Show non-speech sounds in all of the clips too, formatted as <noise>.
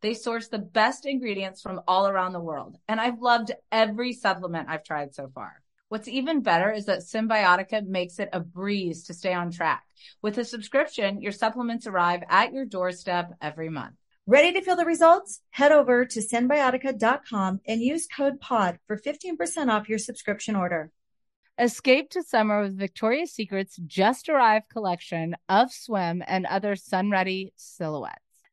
They source the best ingredients from all around the world, and I've loved every supplement I've tried so far. What's even better is that Cymbiotika makes it a breeze to stay on track. With a subscription, your supplements arrive at your doorstep every month. Ready to feel the results? Head over to cymbiotika.com and use code POD for 15% off your subscription order. Escape to summer with Victoria's Secret's just arrived collection of swim and other sun ready silhouettes.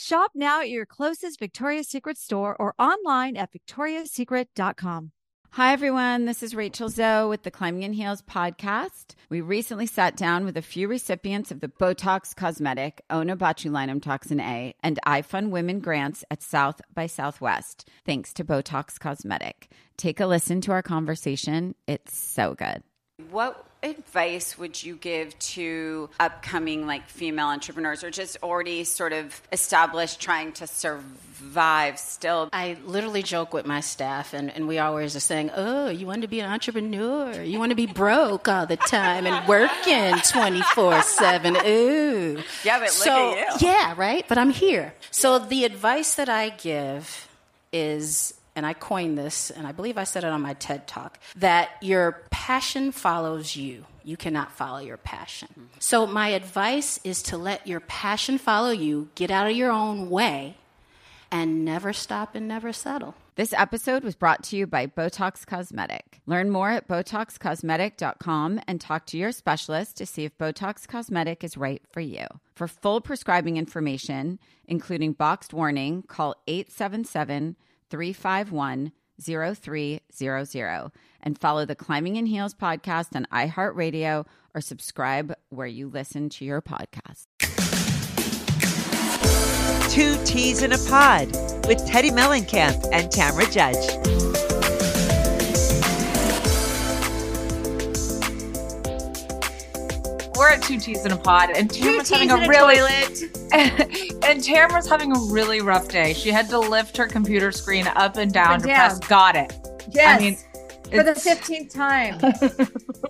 Shop now at your closest Victoria's Secret store or online at victoriassecret.com. Hi, everyone. This is Rachel Zoe with the Climbing in Heels podcast. We recently sat down with a few recipients of the Botox Cosmetic, Onabotulinum Toxin A, and iFund Women grants at South by Southwest, thanks to Botox Cosmetic. Take a listen to our conversation. It's so good. What advice would you give to upcoming like female entrepreneurs or just already sort of established trying to survive still? I literally joke with my staff and, and we always are saying oh you want to be an entrepreneur? You want to be broke all the time and working 24-7 ooh. Yeah but so, at you. yeah right? But i'm here. So the advice that i give is and I coined this, and I believe I said it on my TED talk, that your passion follows you. You cannot follow your passion. So, my advice is to let your passion follow you, get out of your own way, and never stop and never settle. This episode was brought to you by Botox Cosmetic. Learn more at BotoxCosmetic.com and talk to your specialist to see if Botox Cosmetic is right for you. For full prescribing information, including boxed warning, call 877 351 0300 and follow the Climbing in Heels podcast on iHeartRadio or subscribe where you listen to your podcast. Two T's in a Pod with Teddi Mellencamp and Tamra Judge. We're at two T's in a pod, and Tamara's having a really lit <laughs> and Tamara's having a really rough day. She had to lift her computer screen up and down to press got it. Yes. I mean, for the 15th time.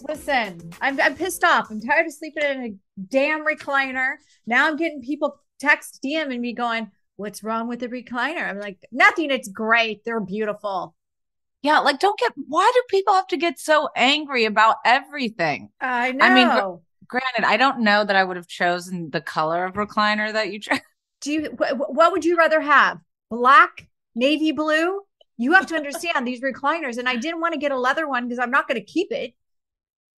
<laughs> Listen, I'm, I'm pissed off. I'm tired of sleeping in a damn recliner. Now I'm getting people text DMing me going, What's wrong with the recliner? I'm like, Nothing. It's great. They're beautiful. Yeah, like don't get why do people have to get so angry about everything? I know. I mean, granted, I don't know that I would have chosen the color of recliner that you chose. <laughs> Do you? Wh- what would you rather have? Black, navy blue? You have to understand these recliners, and I didn't want to get a leather one because I'm not going to keep it.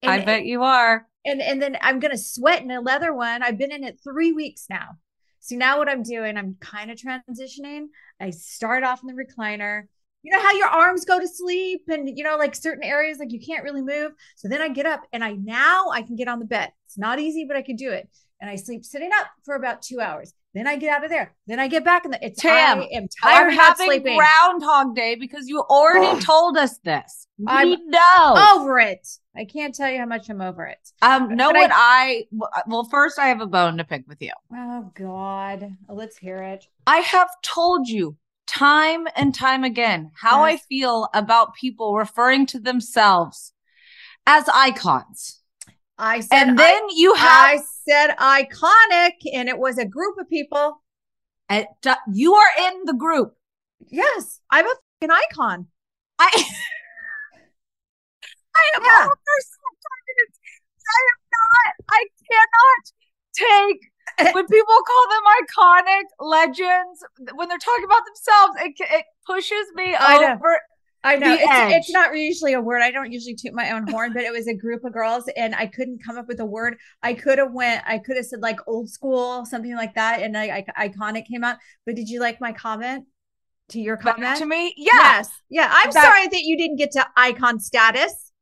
And, I bet you are. And and then I'm going to sweat in a leather one. I've been in it three weeks now. See now what I'm doing, I'm kind of transitioning. I start off in the recliner you know how your arms go to sleep and you know like certain areas like you can't really move? So then i get up and i now i can get on the bed. It's not easy but i can do it. And i sleep sitting up for about two hours. Then i get out of there. Then i get back in the it's Tam, i am tired I'm having sleeping. groundhog day because you already told us this. We I'm know. over it. I can't tell you how much i'm over it. Um know what I, I well first i have a bone to pick with you. Oh god. Let's hear it. I have told you time and time again how yes. I feel about people referring to themselves as icons. I said, and then I, you have. I said iconic, and it was a group of people. And you are in the group. Yes, I'm a fucking icon. I. <laughs> I am yeah. I am not. I cannot take <laughs> when people call them iconic legends, when they're talking about themselves, it, it pushes me over. I know The it's, edge. it's not usually a word. I don't usually toot my own horn, but it was a group of girls, and I couldn't come up with a word. I could have went. I could have said like old school, something like that, and I, I iconic came out. But did you like my comment to your Back comment? to me? Yeah. Yes. Yeah. I'm That- sorry that you didn't get to icon status.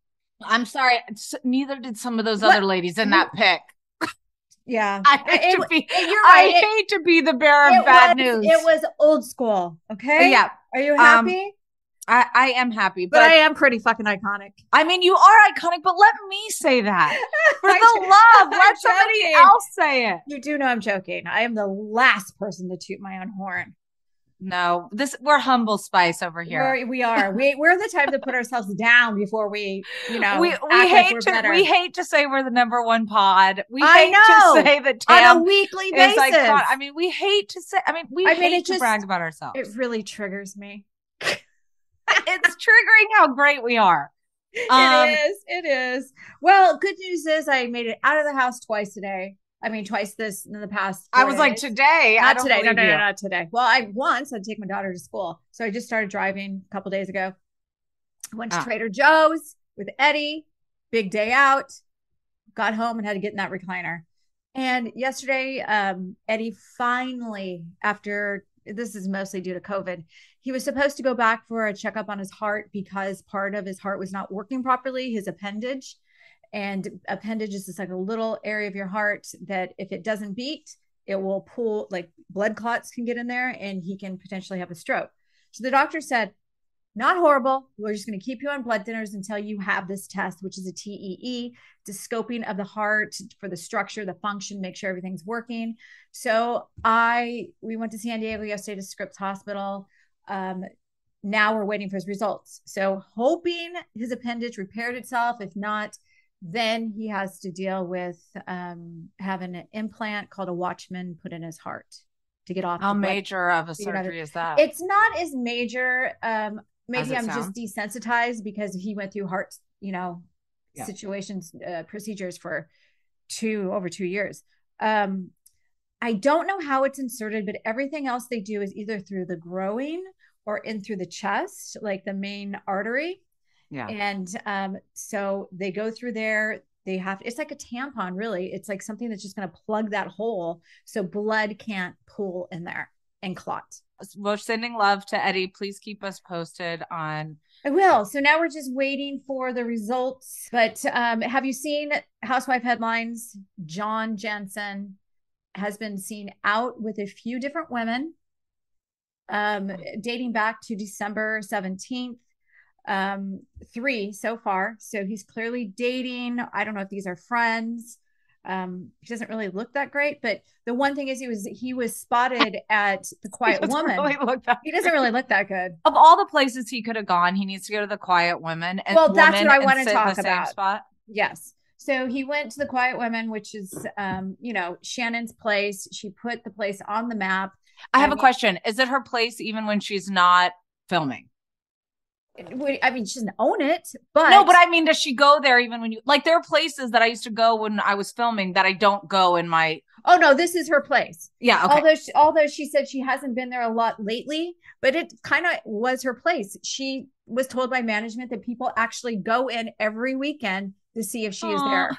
I'm sorry. Neither did some of those What- other ladies in that pic. Yeah. I hate It- to be. it- you're I right. It- hate to be the bearer it of bad was, news. It was old school. Okay. Yeah, Are you Um, happy? I, I am happy, but but, I am pretty fucking iconic. I mean, you are iconic. But let me say that <laughs> for the do- <laughs> love. I'm Let somebody joking. else say it. You do know I'm joking. I am the last person to toot my own horn. No, this we're humble spice over here. We're, we are. We we're the type to put ourselves down before we, you know, we we hate we're to better. we hate to say we're the number one pod. We I hate know. to say that on a weekly is basis. iconic. I mean, we hate to say. I mean, we I mean, hate it to just- brag about ourselves. it really triggers me. it's triggering how great we are. Um, it is. It is. Well, good news is I made it out of the house twice today. I mean, twice this in the past. I was like, days. today, I not don't today. No, no, no, not today. Well, I once I'd take my daughter to school, so I just started driving a couple days ago. Went to Ah. Trader Joe's with Eddie. Big day out. Got home and had to get in that recliner. And yesterday, um, Eddie finally, after this is mostly due to COVID, he was supposed to go back for a checkup on his heart because part of his heart was not working properly, his appendage. And appendage is just like a little area of your heart that if it doesn't beat, it will pull like blood clots can get in there and he can potentially have a stroke. So the doctor said, not horrible. We're just going to keep you on blood thinners until you have this test, which is a TEE, to scoping of the heart for the structure, the function, make sure everything's working. So I we went to San Diego yesterday to Scripps Hospital. Um, now we're waiting for his results. So hoping his appendage repaired itself. If not, then he has to deal with um, having an implant called a Watchman put in his heart to get off. How blood- major of a surgery is that? It's not as major. Um, maybe I'm just desensitized because he went through heart, you know, Yeah. situations, uh, procedures for two over two years. Um, I don't know how it's inserted, but everything else they do is either through the growing or in through the chest, like the main artery. Yeah. And um, so they go through there. They have it's like a tampon, really. It's like something that's just going to plug that hole so blood can't pool in there and clot. We're sending love to Eddie. Please keep us posted on. I will. So now we're just waiting for the results. But um, have you seen Housewife headlines? John Janssen has been seen out with a few different women, um, dating back to December 17th. Um, three so far. So he's clearly dating. I don't know if these are friends. Um, he doesn't really look that great, but the one thing is he was he was spotted <laughs> at the Quiet Doesn't Woman. really he doesn't really look that good. Of all the places he could have gone, he needs to go to the Quiet Woman. And Well, that's what I wanna talk the about. Spot. Yes. So he went to the Quiet Women, which is, um, you know, Shannon's place. She put the place on the map. I have a question. Is it her place even when she's not filming? I mean, she doesn't own it, but no, but I mean, does she go there even when you like? There are places that I used to go when I was filming that I don't go in my. oh no, this is her place. Yeah, okay. Although, she, although she said she hasn't been there a lot lately, but it kind of was her place. She was told by management that people actually go in every weekend to see if she is there.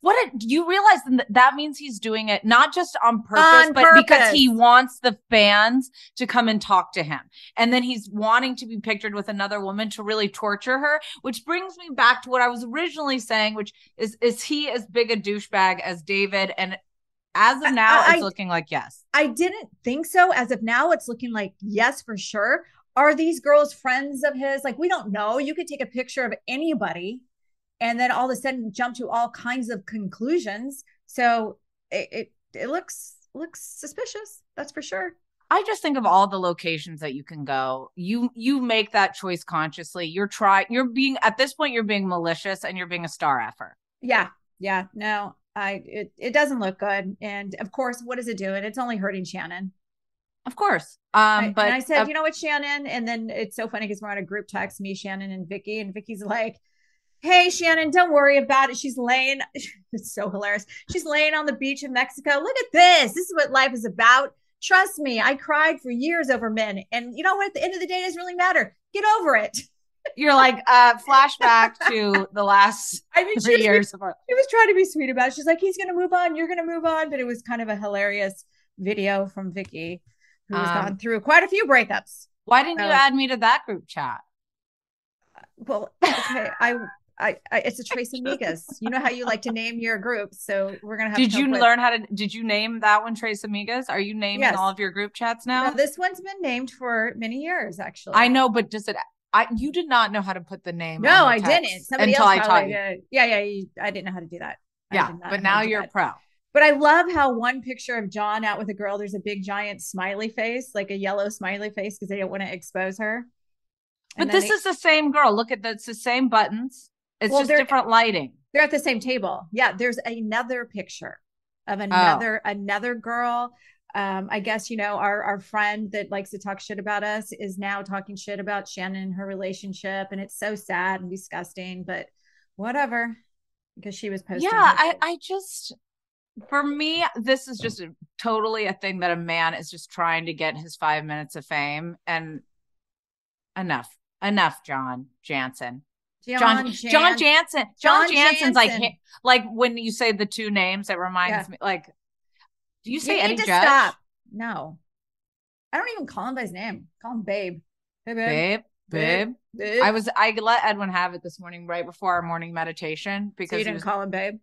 What did you realize that that means he's doing it not just on purpose, On but because he wants the fans to come and talk to him. And then he's wanting to be pictured with another woman to really torture her, which brings me back to what I was originally saying, which is is he as big a douchebag as David? And as of now, I- it's looking like yes. I didn't think so. As of now, it's looking like yes, for sure. Are these girls friends of his? Like, we don't know. You could take a picture of anybody and then all of a sudden jump to all kinds of conclusions. So it it, it looks looks suspicious. That's for sure. I just think of all the locations that you can go. You you make that choice consciously. You're trying you're being at this point you're being malicious and you're being a star effer. Yeah. Yeah. No, I it, it doesn't look good. And of course, what is it doing? It's only hurting Shannon. Of course. Um I- but and I said, uh, you know what, Shannon? And then it's so funny because we're on a group text, me, Shannon, and Vicki, and Vicki's like, Hey, Shannon, don't worry about it. She's laying, <laughs> it's so hilarious. She's laying on the beach in Mexico. Look at this. This is what life is about. Trust me, I cried for years over men. And you know what? At the end of the day, it doesn't really matter. Get over it. You're like uh flashback to the last <laughs> I mean, she three was, years of our she was trying to be sweet about it. She's like, he's going to move on. You're going to move on. But it was kind of a hilarious video from Vicki, who's Um, gone through quite a few breakups. Why didn't you Oh. add me to that group chat? Well, okay. I, I, I, it's a Tres Amigas. You know how you like to name your groups. So we're going to have Did you with- learn how to did you name that one Tres Amigas? Are you naming Yes. all of your group chats now? No, this one's been named for many years, actually. I know, but does it I you did not know how to put the name No, I didn't. Somebody until else I taught you. did. Yeah, yeah. You, I didn't know how to do that. Yeah, did not know but now you're that. pro. But I love how one picture of John out with a girl, there's a big giant smiley face, like a yellow smiley face, because they don't want to expose her. But And this they- is the same girl. Look at that. It's the same buttons. It's Well, just different lighting. they're at the same table. Yeah, there's another picture Oh. of another another girl. Um, I guess you know our our friend that likes to talk shit about us is now talking shit about Shannon and her relationship, and it's so sad and disgusting. But whatever, because she was posting. Yeah, I. I just for me, this is just a, totally a thing that a man is just trying to get his five minutes of fame and enough. Enough, John Janssen. John Jan- John Janssen. John, John Janssen's like Janssen. hi- like when you say the two names, it reminds Yeah. me like do you say you Eddie to Judge? stop. No, I don't even call him by his name. Call him Babe. Hey, Babe, babe. babe. I was I let Edwin have it this morning right before our morning meditation So because you didn't was call him Babe.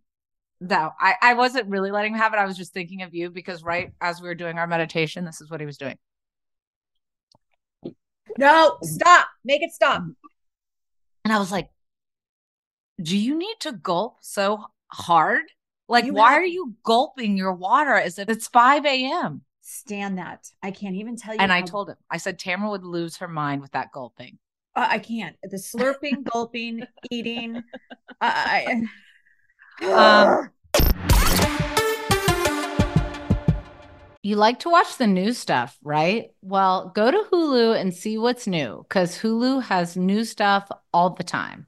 no, I, I wasn't really letting him have it. I was just thinking of you because right as we were doing our meditation, this is what he was doing. No, stop. Make it stop. And I was like, Do you need to gulp so hard? Like, You why have- are you gulping your water as if it's 5 a.m.? Stand that. I can't even tell you. And I told him, I said, Tamara would lose her mind with that gulping. Uh, I can't. The slurping, gulping, eating. I. I Um, <sighs> You like to watch the new stuff, right? Well, go to Hulu and see what's new because Hulu has new stuff all the time.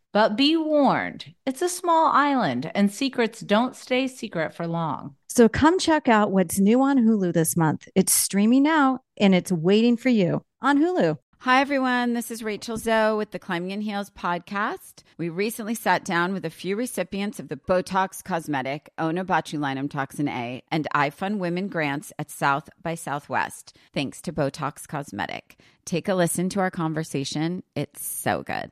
But be warned, it's a small island and secrets don't stay secret for long. So come check out what's new on Hulu this month. It's streaming now and it's waiting for you on Hulu. Hi, everyone. This is Rachel Zoe with the Climbing in Heels podcast. We recently sat down with a few recipients of the Botox Cosmetic, Onabotulinum Toxin A, and iFund Women grants at South by Southwest, thanks to Botox Cosmetic. Take a listen to our conversation. It's so good.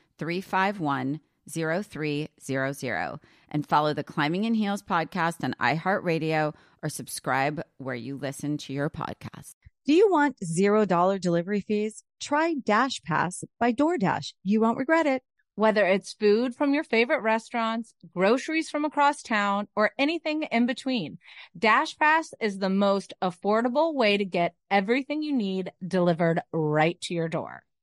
351 0300 and follow the Climbing in Heels podcast on iHeartRadio or subscribe where you listen to your podcast. Do you want $0 delivery fees? Try Dash Pass by DoorDash. You won't regret it. Whether it's food from your favorite restaurants, groceries from across town, or anything in between, DashPass is the most affordable way to get everything you need delivered right to your door.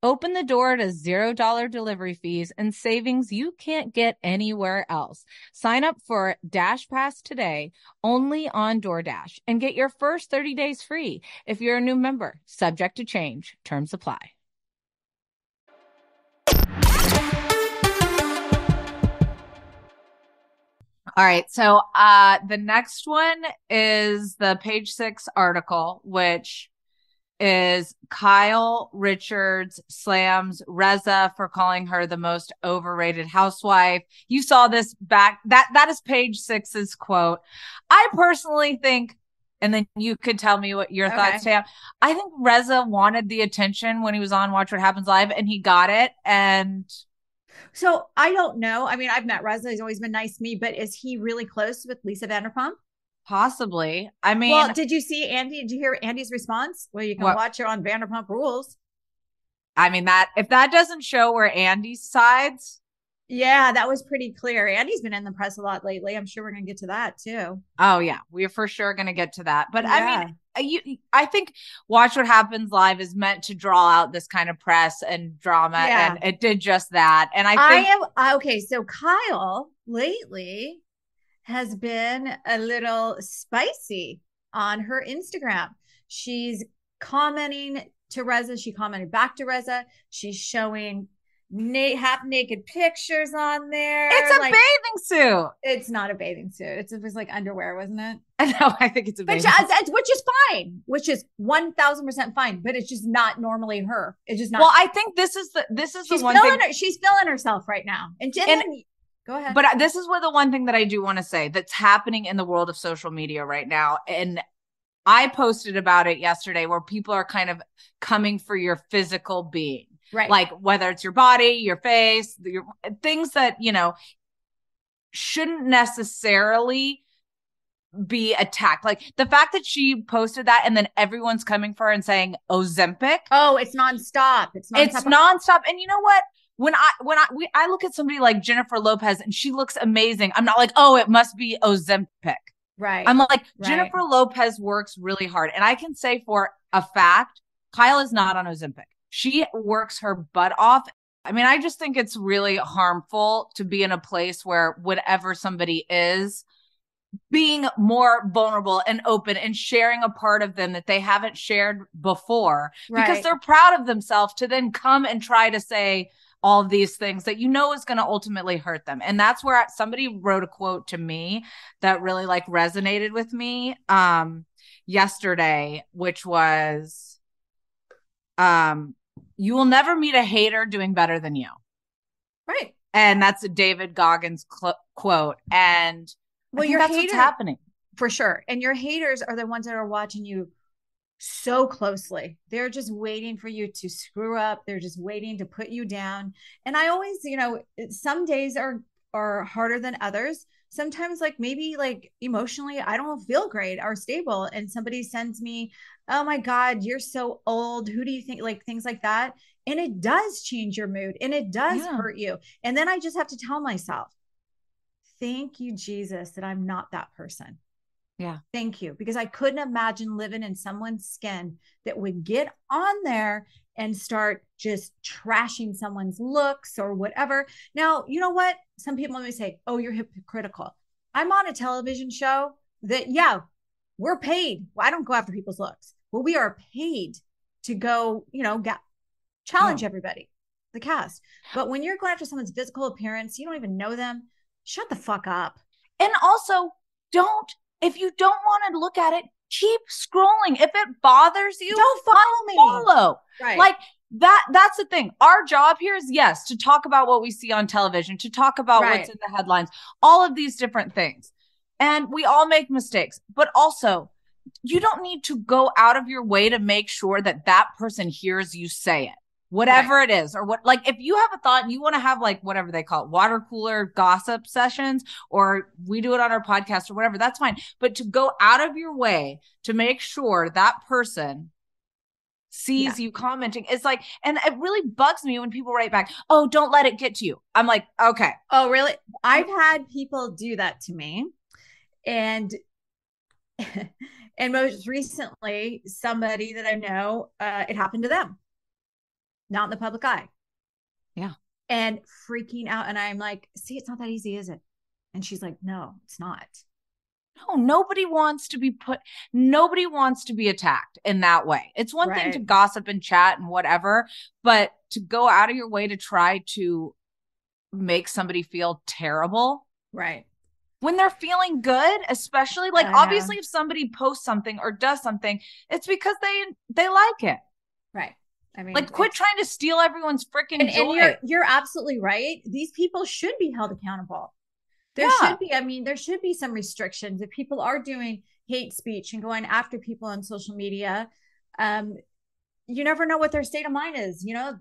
Open the door to $0 delivery fees and savings you can't get anywhere else. Sign up for Dash Pass today only on DoorDash and get your first 30 days free if you're a new member. Subject to change, terms apply. All right. So uh the next one is the page six article, which is Kyle Richards slams Reza for calling her the most overrated housewife. You saw this back that that is page six's quote. I personally think and then you could tell me what your Okay. thoughts, Tam. I think Reza wanted the attention when he was on Watch What Happens Live and he got it. And So I don't know. I mean, I've met Reza. He's always been nice to me, but is he really close with Lisa Vanderpump? Possibly, I mean, well, did you see Andy? Did you hear Andy's response? Well, you can What? watch her on Vanderpump Rules. I mean that if that doesn't show where Andy's sides, Yeah, that was pretty clear. Andy's been in the press a lot lately. I'm sure we're gonna get to that too. oh yeah, we're for sure going to get to that. But I mean, uh, you, I think Watch What Happens Live is meant to draw out this kind of press and drama, Yeah. and it did just that. And I I, am uh, okay. So Kyle lately has been a little spicy on her Instagram. She's commenting to Reza. She commented back to Reza. She's showing na- half naked pictures on there. it's a like, bathing suit. It's not a bathing suit. It's it was like underwear, wasn't it? <laughs> No, I think it's a But bathing ju- suit. which is fine, which is one thousand percent fine. But it's just not normally her. It's just not. Well, I think this is the this is she's the one feeling thing. her, she's feeling herself right now. And, and, And- go ahead. But this is what the one thing that I do want to say that's happening in the world of social media right now. And I posted about it yesterday where people are kind of coming for your physical being. right, Like whether it's your body, your face, your things that, you know, shouldn't necessarily be attacked. Like the fact that she posted that and then everyone's coming for her and saying Ozempic. Oh, it's nonstop. It's nonstop. It's nonstop. And you know what? When I when I we, I look at somebody like Jennifer Lopez and she looks amazing, I'm not like, oh, it must be Ozempic. right. I'm like, Right. Jennifer Lopez works really hard. And I can say for a fact, Kyle is not on Ozempic. She works her butt off. I mean, I just think it's really harmful to be in a place where whatever somebody is, being more vulnerable and open and sharing a part of them that they haven't shared before because they're proud of themselves to then come and try to say all of these things that you know is going to ultimately hurt them. And that's where somebody wrote a quote to me that really like resonated with me um yesterday, which was um you will never meet a hater doing better than you. right. And that's a David Goggins cl- quote and Well, your that's hater what's happening. for sure, and your haters are the ones that are watching you so closely. They're just waiting for you to screw up. They're just waiting to put you down. And I always, you know, some days are are harder than others. Sometimes, like maybe like emotionally, I don't feel great or stable, and somebody sends me, "Oh my God, you're so old. Who do you think?" Like things like that, and it does change your mood, and it does Yeah. hurt you. And then I just have to tell myself, "Thank you, Jesus, that I'm not that person." Yeah. Thank you. Because I couldn't imagine living in someone's skin that would get on there and start just trashing someone's looks or whatever. Now, you know what? Some people may say, oh, you're hypocritical. I'm on a television show that, yeah, we're paid. Well, I don't go after people's looks, Well, we are paid to go, you know, get, challenge everybody, the cast. But when you're going after someone's physical appearance, you don't even know them, shut the fuck up. And also, don't if you don't want to look at it, keep scrolling. If it bothers you, Don't follow me. follow. Right. Like that that's the thing. Our job here is yes, to talk about what we see on television, to talk about Right. what's in the headlines, all of these different things. And we all make mistakes, but also you don't need to go out of your way to make sure that that person hears you say it. Whatever it is, or what, like if you have a thought and you want to have like whatever they call it, water cooler gossip sessions, or we do it on our podcast or whatever, that's fine. But to go out of your way to make sure that person sees you commenting. It's like, and it really bugs me when people write back, "Oh, don't let it get to you." I'm like, okay, Oh, really? I've had people do that to me. And <laughs> and most recently, somebody that I know, uh, it happened to them. Not in the public eye. Yeah. And freaking out. And I'm like, see, it's not that easy, is it? And she's like, no, it's not. no, nobody wants to be put. Nobody wants to be attacked in that way. It's one thing to gossip and chat and whatever, but to go out of your way to try to make somebody feel terrible Right. when they're feeling good especially like know. obviously if somebody posts something or does something it's because they they like it Right. I mean, like quit trying to steal everyone's freaking and, joy and you're you're absolutely right. These people should be held accountable. There Yeah. should be, I mean, there should be some restrictions if people are doing hate speech and going after people on social media. Um, you never know what their state of mind is. You know,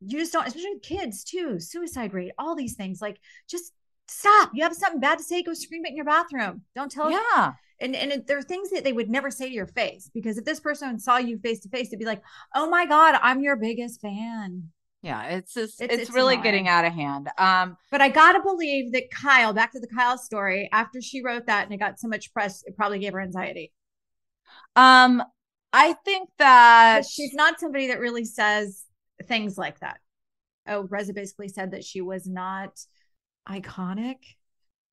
you just don't, especially with kids too. Suicide rate, all these things. Like, just stop. You have something bad to say, go scream it in your bathroom. Don't tell. yeah And and it, there are things that they would never say to your face because if this person saw you face to face, they'd be like, "Oh my god, I'm your biggest fan." yeah it's just It's- it's, it's really annoying. getting out of hand um But I gotta believe that Kyle, back to the Kyle story, after she wrote that and it got so much press, it probably gave her anxiety. um i think that she's not somebody that really says things like that. Oh, Reza basically said that she was not iconic.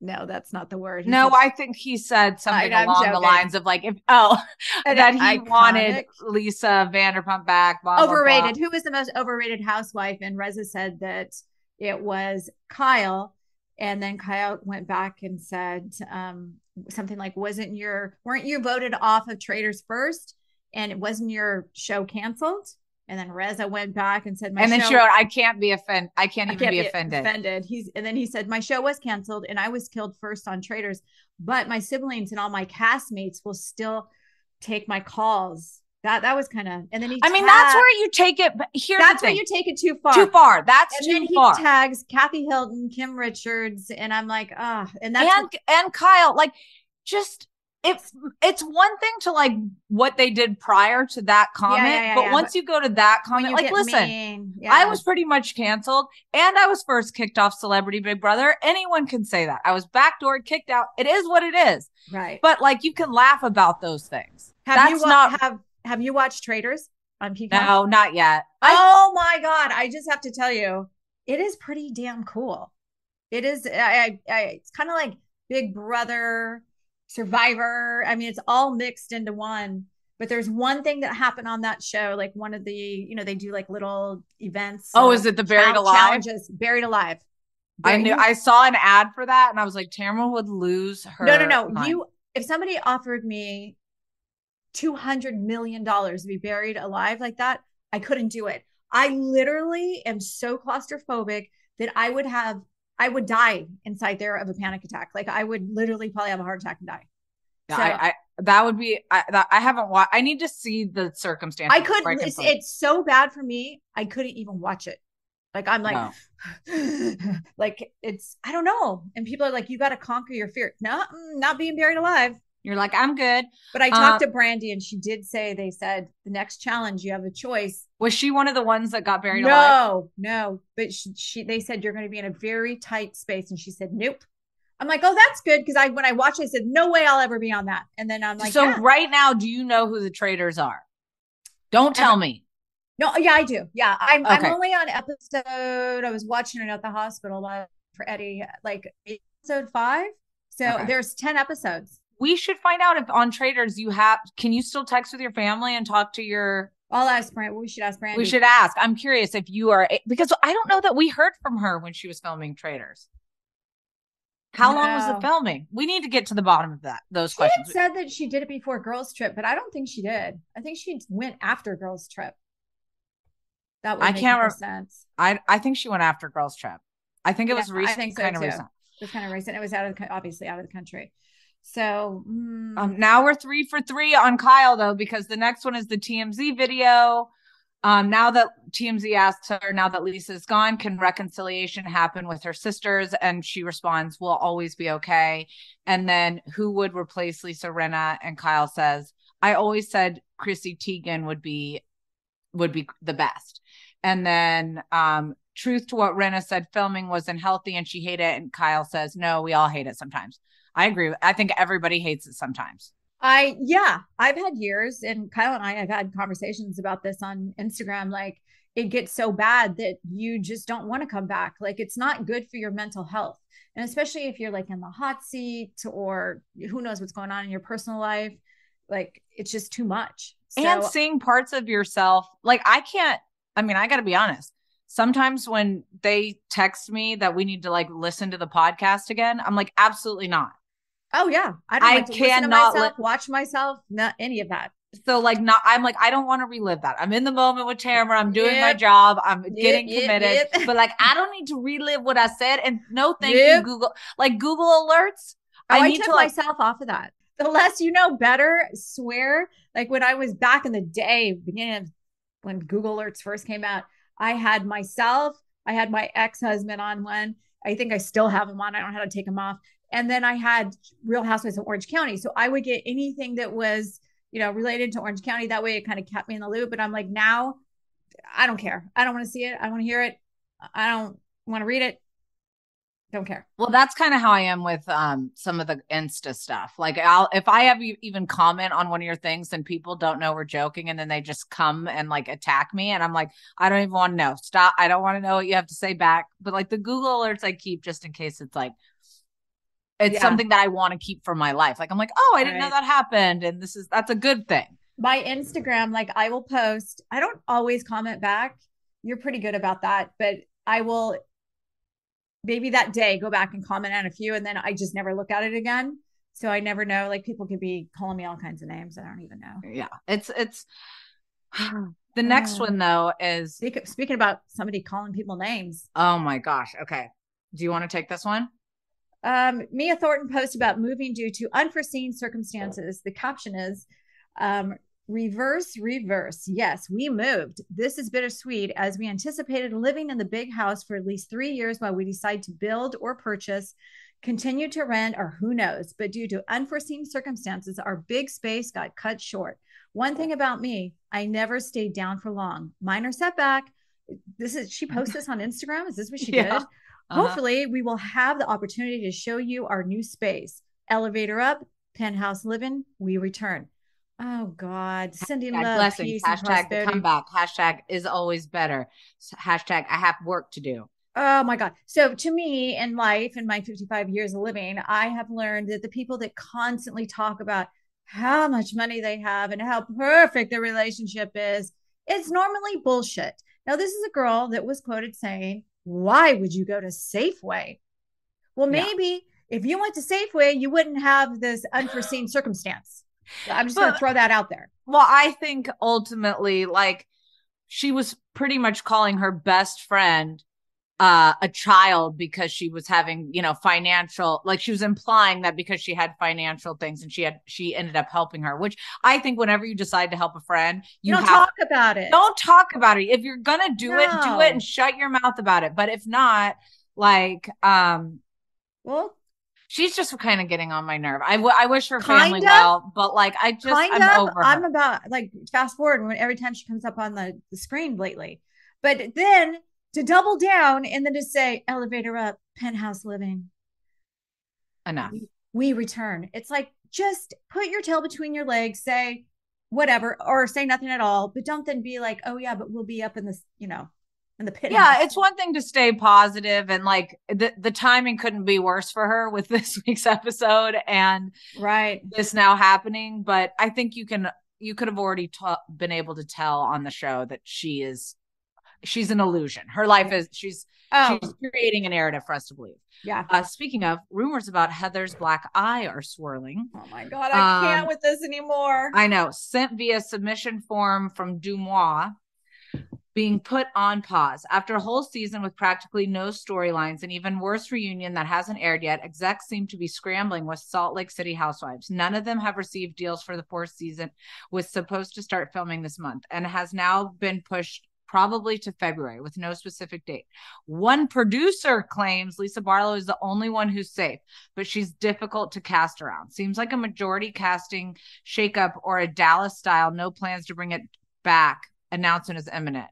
No, that's not the word. He no said- i think he said something I'm along the lines of like if oh <laughs> that he iconic. wanted lisa vanderpump back blah, blah, blah. overrated. Who was the most overrated housewife? And Reza said that it was Kyle. And then Kyle went back and said um, something like, "Wasn't your weren't you voted off of Traitors first? And it wasn't your show canceled?" And then Reza went back and said, "My and then show, she wrote i can't be offended i can't I even can't be offended offended." He's and then he said, "My show was canceled, and I was killed first on Traitors, but my siblings and all my castmates will still take my calls." That that was kind of, and then he. i mean that's where you take it but here's that's where you take it too far. too far that's And then too he far tags Kathy Hilton, Kim Richards, and I'm like, ah, and that's and and Kyle, like just it's it's one thing to like what they did prior to that comment, yeah, yeah, but yeah, once you go to that comment, like listen. I was pretty much canceled and I was first kicked off Celebrity Big Brother. Anyone can say that. I was backdoored, kicked out. It is what it is. right. But like you can laugh about those things. have that's you wa- not have have you watched Traitors on Peacock? no, not yet. oh my god! I just have to tell you, it is pretty damn cool. It is. I, I, I it's kind of like Big Brother, Survivor. I mean, it's all mixed into one. But there's one thing that happened on that show, like one of the, you know, they do like little events. Oh, uh, is it the Buried Alive? Challenges, buried alive. I knew I saw an ad for that and I was like, Tamara would lose her. No, no, no. mind. You, if somebody offered me two hundred million dollars to be buried alive like that, I couldn't do it. I literally am so claustrophobic that I would have, I would die inside there of a panic attack. Like I would literally probably have a heart attack and die. Yeah, So- I, I that would be I that, I haven't watched. I need to see the circumstances. I couldn't. It's, it's so bad for me. I couldn't even watch it. Like I'm like, No. <sighs> like it's. I don't know. And people are like, you got to conquer your fear. No, mm, not being buried alive. You're like, I'm good. But I talked Uh, to Brandi, and she did say they said the next challenge you have a choice. Was she one of the ones that got buried alive? No, no. But she, she, they said you're going to be in a very tight space, and she said nope. I'm like, oh, that's good because I when I watched, it, I said no way I'll ever be on that. And then I'm like, so yeah. right now, do you know who the traitors are? Don't tell me. No, yeah, I do. Yeah, I'm. Okay. I'm only on episode. I was watching it at the hospital uh, for Eddie, like episode five. So Okay. there's ten episodes. We should find out if on traitors you have. Can you still text with your family and talk to your? I'll ask Brand. We should ask Brandi. We should ask. I'm curious if you are eh, because I don't know that we heard from her when she was filming traitors. How long was the filming? We need to get to the bottom of that. Those She questions. said that she did it before Girls Trip, but I don't think she did. I think she went after Girls Trip. That would I make can't more rem- sense. I I think she went after Girls Trip. I think it was Yeah, I recent, think so kind of recent. It was kind of recent. It was out of the, obviously out of the country. So mm, Um, now we're three for three on Kyle though, because the next one is the TMZ video. Um, now that TMZ asks her, now that Lisa's gone, can reconciliation happen with her sisters? And she responds, "We'll always be okay." And then who would replace Lisa Rinna? And Kyle says, "I always said Chrissy Teigen would be would be the best. And then um truth to what Rinna said, filming was unhealthy and she hated it. And Kyle says, no, we all hate it sometimes. I agree. I think everybody hates it sometimes. I yeah, I've had years, and Kyle and I have had conversations about this on Instagram. Like it gets so bad that you just don't want to come back. Like it's not good for your mental health. And especially if you're like in the hot seat or who knows what's going on in your personal life, like it's just too much. So, and seeing parts of yourself, like I can't, I mean, I got to be honest. Sometimes when they text me that we need to like listen to the podcast again, I'm like, absolutely not. Oh yeah, I, don't I like cannot myself, watch myself, not any of that. So like not I'm like I don't want to relive that. I'm in the moment with Tamara. I'm doing yep. my job. I'm yep, getting committed. Yep, but like I don't need to relive what I said. And no thank you, Google. Like Google alerts. Oh, I, I need took to like, myself off of that. The less you know better, swear. Like when I was back in the day, beginning of when Google alerts first came out, I had myself, I had my ex-husband on one. I think I still have him on. I don't know how to take him off. And then I had Real Housewives of Orange County. So I would get anything that was you know, related to Orange County. That way it kind of kept me in the loop. But I'm like, now I don't care. I don't want to see it. I want to hear it. I don't want to read it. Don't care. Well, that's kind of how I am with um some of the Insta stuff. Like I'll if I have even comment on one of your things and people don't know we're joking and then they just come and like attack me and I'm like, I don't even want to know. Stop. I don't want to know what you have to say back. But like the Google alerts I keep just in case it's like it's yeah. something that I want to keep for my life. Like I'm like, oh, I didn't right. know that happened, and this is that's a good thing. My Instagram, like I will post. I don't always comment back. You're pretty good about that, but I will maybe that day go back and comment on a few, and then I just never look at it again. So I never know. Like people could be calling me all kinds of names. I don't even know. Yeah, it's it's. <sighs> The next oh. one though is speaking about somebody calling people names. Oh my gosh. Okay. Do you want to take this one? Um, Mia Thornton posted about moving due to unforeseen circumstances. The caption is um, reverse, reverse. Yes, we moved. This is bittersweet as we anticipated living in the big house for at least three years while we decide to build or purchase, continue to rent, or who knows. But due to unforeseen circumstances, our big space got cut short. One thing about me, I never stayed down for long. Minor setback. This is she posted <laughs> this on Instagram. Is this what she yeah. did? Uh-huh. Hopefully, we will have the opportunity to show you our new space. Elevator up, penthouse living, we return. Oh God, sending Hashtag love, blessings. peace, Hashtag come back. Hashtag is always better. Hashtag I have work to do. Oh my God. So to me in life, in my 55 years of living, I have learned that the people that constantly talk about how much money they have and how perfect their relationship is, it's normally bullshit. Now, this is a girl that was quoted saying, why would you go to Safeway? Well, maybe yeah. if you went to Safeway, you wouldn't have this unforeseen circumstance. I'm just going to throw that out there. Well, I think ultimately, like, she was pretty much calling her best friend uh, a child because she was having, you know, financial, like she was implying that because she had financial things and she had, she ended up helping her, which I think whenever you decide to help a friend, you, you don't have, talk about it. Don't talk about it. If you're going to do no. it, do it and shut your mouth about it. But if not, like, um, well, she's just kind of getting on my nerve. I, w- I wish her family of, well, but like, I just, kind I'm of, over I'm about like fast forward when every time she comes up on the, the screen lately. But then to double down and then to say elevator up, penthouse living. Enough. We, we return. It's like just put your tail between your legs, say whatever, or say nothing at all, but don't then be like, oh yeah, but we'll be up in this, you know, in the pit. Yeah, it's one thing to stay positive and like the the timing couldn't be worse for her with <laughs> this week's episode and right this now happening. But I think you can you could have already ta- been able to tell on the show that she is she's an illusion. Her life is she's oh. she's creating a narrative for us to believe. Yeah. Uh, speaking of rumors about Heather's black eye are swirling. Oh my god, I um, can't with this anymore. I know. Sent via submission form from DeuxMoi being put on pause after a whole season with practically no storylines and even worse reunion that hasn't aired yet execs seem to be scrambling with salt lake city housewives none of them have received deals for the fourth season was supposed to start filming this month and has now been pushed probably to February with no specific date. One producer claims Lisa Barlow is the only one who's safe, but she's difficult to cast around. Seems like a majority casting shakeup or a Dallas style, no plans to bring it back announcement is imminent.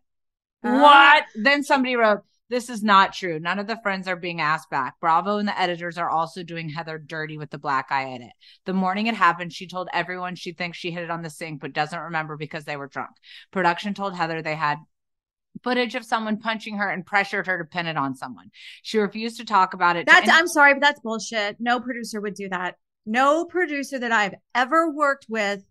Uh. what? Then somebody wrote, this is not true. None of the friends are being asked back. Bravo and the editors are also doing Heather dirty with the black eye edit. The morning it happened, she told everyone she thinks she hit it on the sink, but doesn't remember because they were drunk. Production told Heather they had footage of someone punching her and pressured her to pin it on someone. She refused to talk about it. That's any- I'm sorry, but that's bullshit. No producer would do that. No producer that I've ever worked with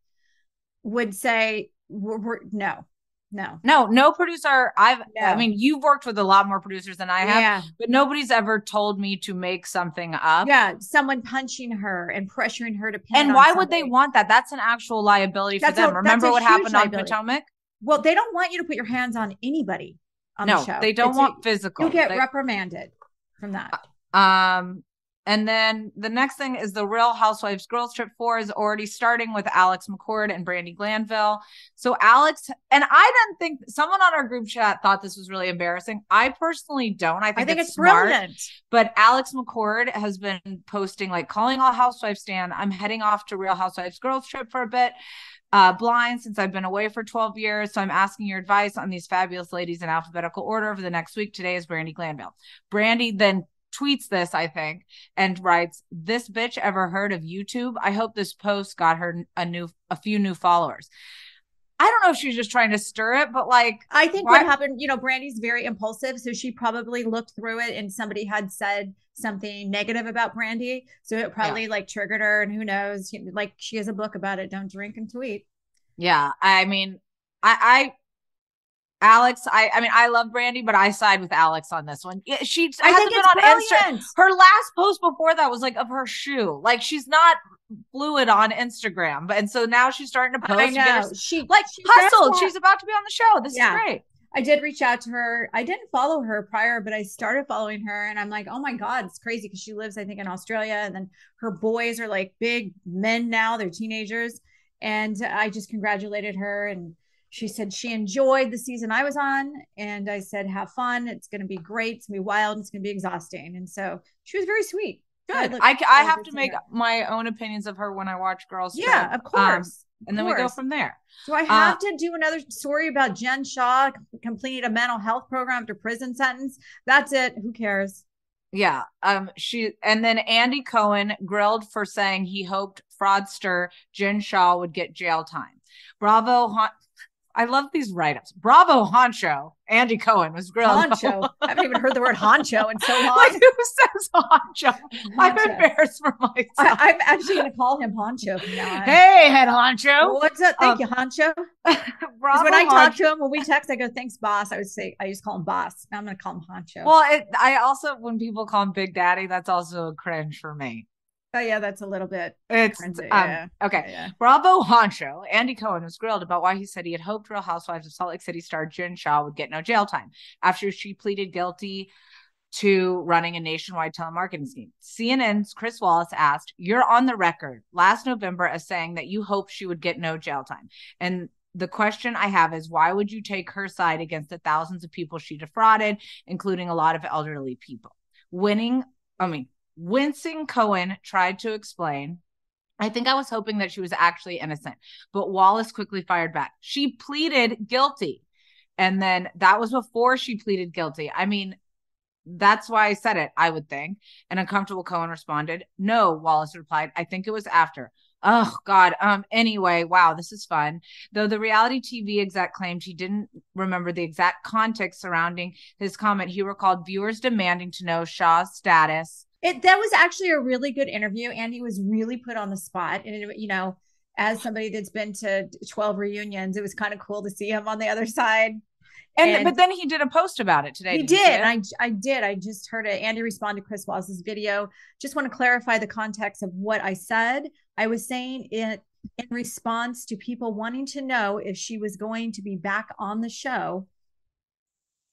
would say we're, we're, no, no. no, no producer. I've, I mean, you've worked with a lot more producers than I have, yeah, but nobody's ever told me to make something up. yeah. Someone punching her and pressuring her to pin. it And why would they want that? That's an actual liability for them. a- Remember what happened on. Potomac? Well, they don't want you to put your hands on anybody on no, the show. they don't It's- want physical. You'll get They- reprimanded from that. Um, and then the next thing is the Real Housewives Girls Trip 4 is already starting with Alex McCord and Brandi Glanville. So Alex and I didn't think someone on our group chat thought this was really embarrassing. I personally don't. I think, I think it's, it's smart. brilliant. But Alex McCord has been posting like calling all housewives stand. I'm heading off to Real Housewives Girls Trip for a bit. Uh, blind since I've been away for 12 years. So I'm asking your advice on these fabulous ladies in alphabetical order over the next week. Today is Brandi Glanville. Brandi then tweets this, I think, and writes, This bitch ever heard of YouTube? I hope this post got her a new a few new followers. I don't know if she was just trying to stir it, but like I think Why- what happened, you know, Brandi's very impulsive. So she probably looked through it and somebody had said something negative about Brandi. So it probably like triggered her. And who knows? Like she has a book about it. Don't drink and tweet. Yeah, I mean, I, I, Alex, I, I mean, I love Brandi, but I side with Alex on this one. Yeah, she I hasn't think been it's on Instagram. Her last post before that was like of her shoe. Like she's not fluid on Instagram, but and so now she's starting to post. I get her- know. She like she hustled. She's about to be on the show. This Yeah. is great. I did reach out to her. I didn't follow her prior, but I started following her and I'm like, oh my God, it's crazy because she lives, I think, in Australia. And then her boys are like big men now, they're teenagers. And I just congratulated her. And she said she enjoyed the season I was on. And I said, have fun. It's going to be great. It's going to be wild. It's going to be exhausting. And so she was very sweet. Good. I, I have to make my own opinions of her when I watch Girls. Yeah, Trip. of Um, course. and then we go from there. Do I have to do another story about Jen Shah completing a mental health program after prison sentence? That's it. Who cares? Yeah. Um. She and then Andy Cohen grilled for saying he hoped fraudster Jen Shah would get jail time. Bravo. Hon- I love these write-ups. Bravo, Honcho. Andy Cohen was grilled. Honcho. I haven't even heard the word honcho in so <laughs> long. like who says Honcho? I'm embarrassed for myself. I, I'm actually going to call him Honcho from now on. hey, head Honcho. What's up? Thank Um, you, Honcho. <laughs> Bravo, when I talk to him, when we text, I go, "Thanks, boss." I would say, I just call him boss. Now I'm going to call him Honcho. Well, it, I also when people call him Big Daddy, that's also a cringe for me. Oh yeah, that's a little bit. It's um, yeah. okay. Yeah, yeah. Bravo Honcho, Andy Cohen was grilled about why he said he had hoped Real Housewives of Salt Lake City star Jen Shah would get no jail time after she pleaded guilty to running a nationwide telemarketing scheme. CNN's Chris Wallace asked, You're on the record last November as saying that you hoped she would get no jail time. And the question I have is why would you take her side against the thousands of people she defrauded, including a lot of elderly people? Winning, I mean, wincing Cohen tried to explain I think I was hoping that she was actually innocent, but Wallace quickly fired back. She pleaded guilty. And then that was before she pleaded guilty. I mean, that's why I said it, I would think. And uncomfortable Cohen responded, No, Wallace replied. I think it was after. Oh God. Um, anyway, wow, this is fun. Though the reality TV exec claimed he didn't remember the exact context surrounding his comment, he recalled viewers demanding to know Shah's status It that was actually a really good interview. Andy was really put on the spot, and it, you know, as somebody that's been to 12 reunions, it was kind of cool to see him on the other side. And, And- but then he did a post about it today. He Did you see did. it? And I I did. I just heard it. Andy responded to Chris Wallace's video. Just want to clarify the context of what I said. I was saying it in response to people wanting to know if she was going to be back on the show.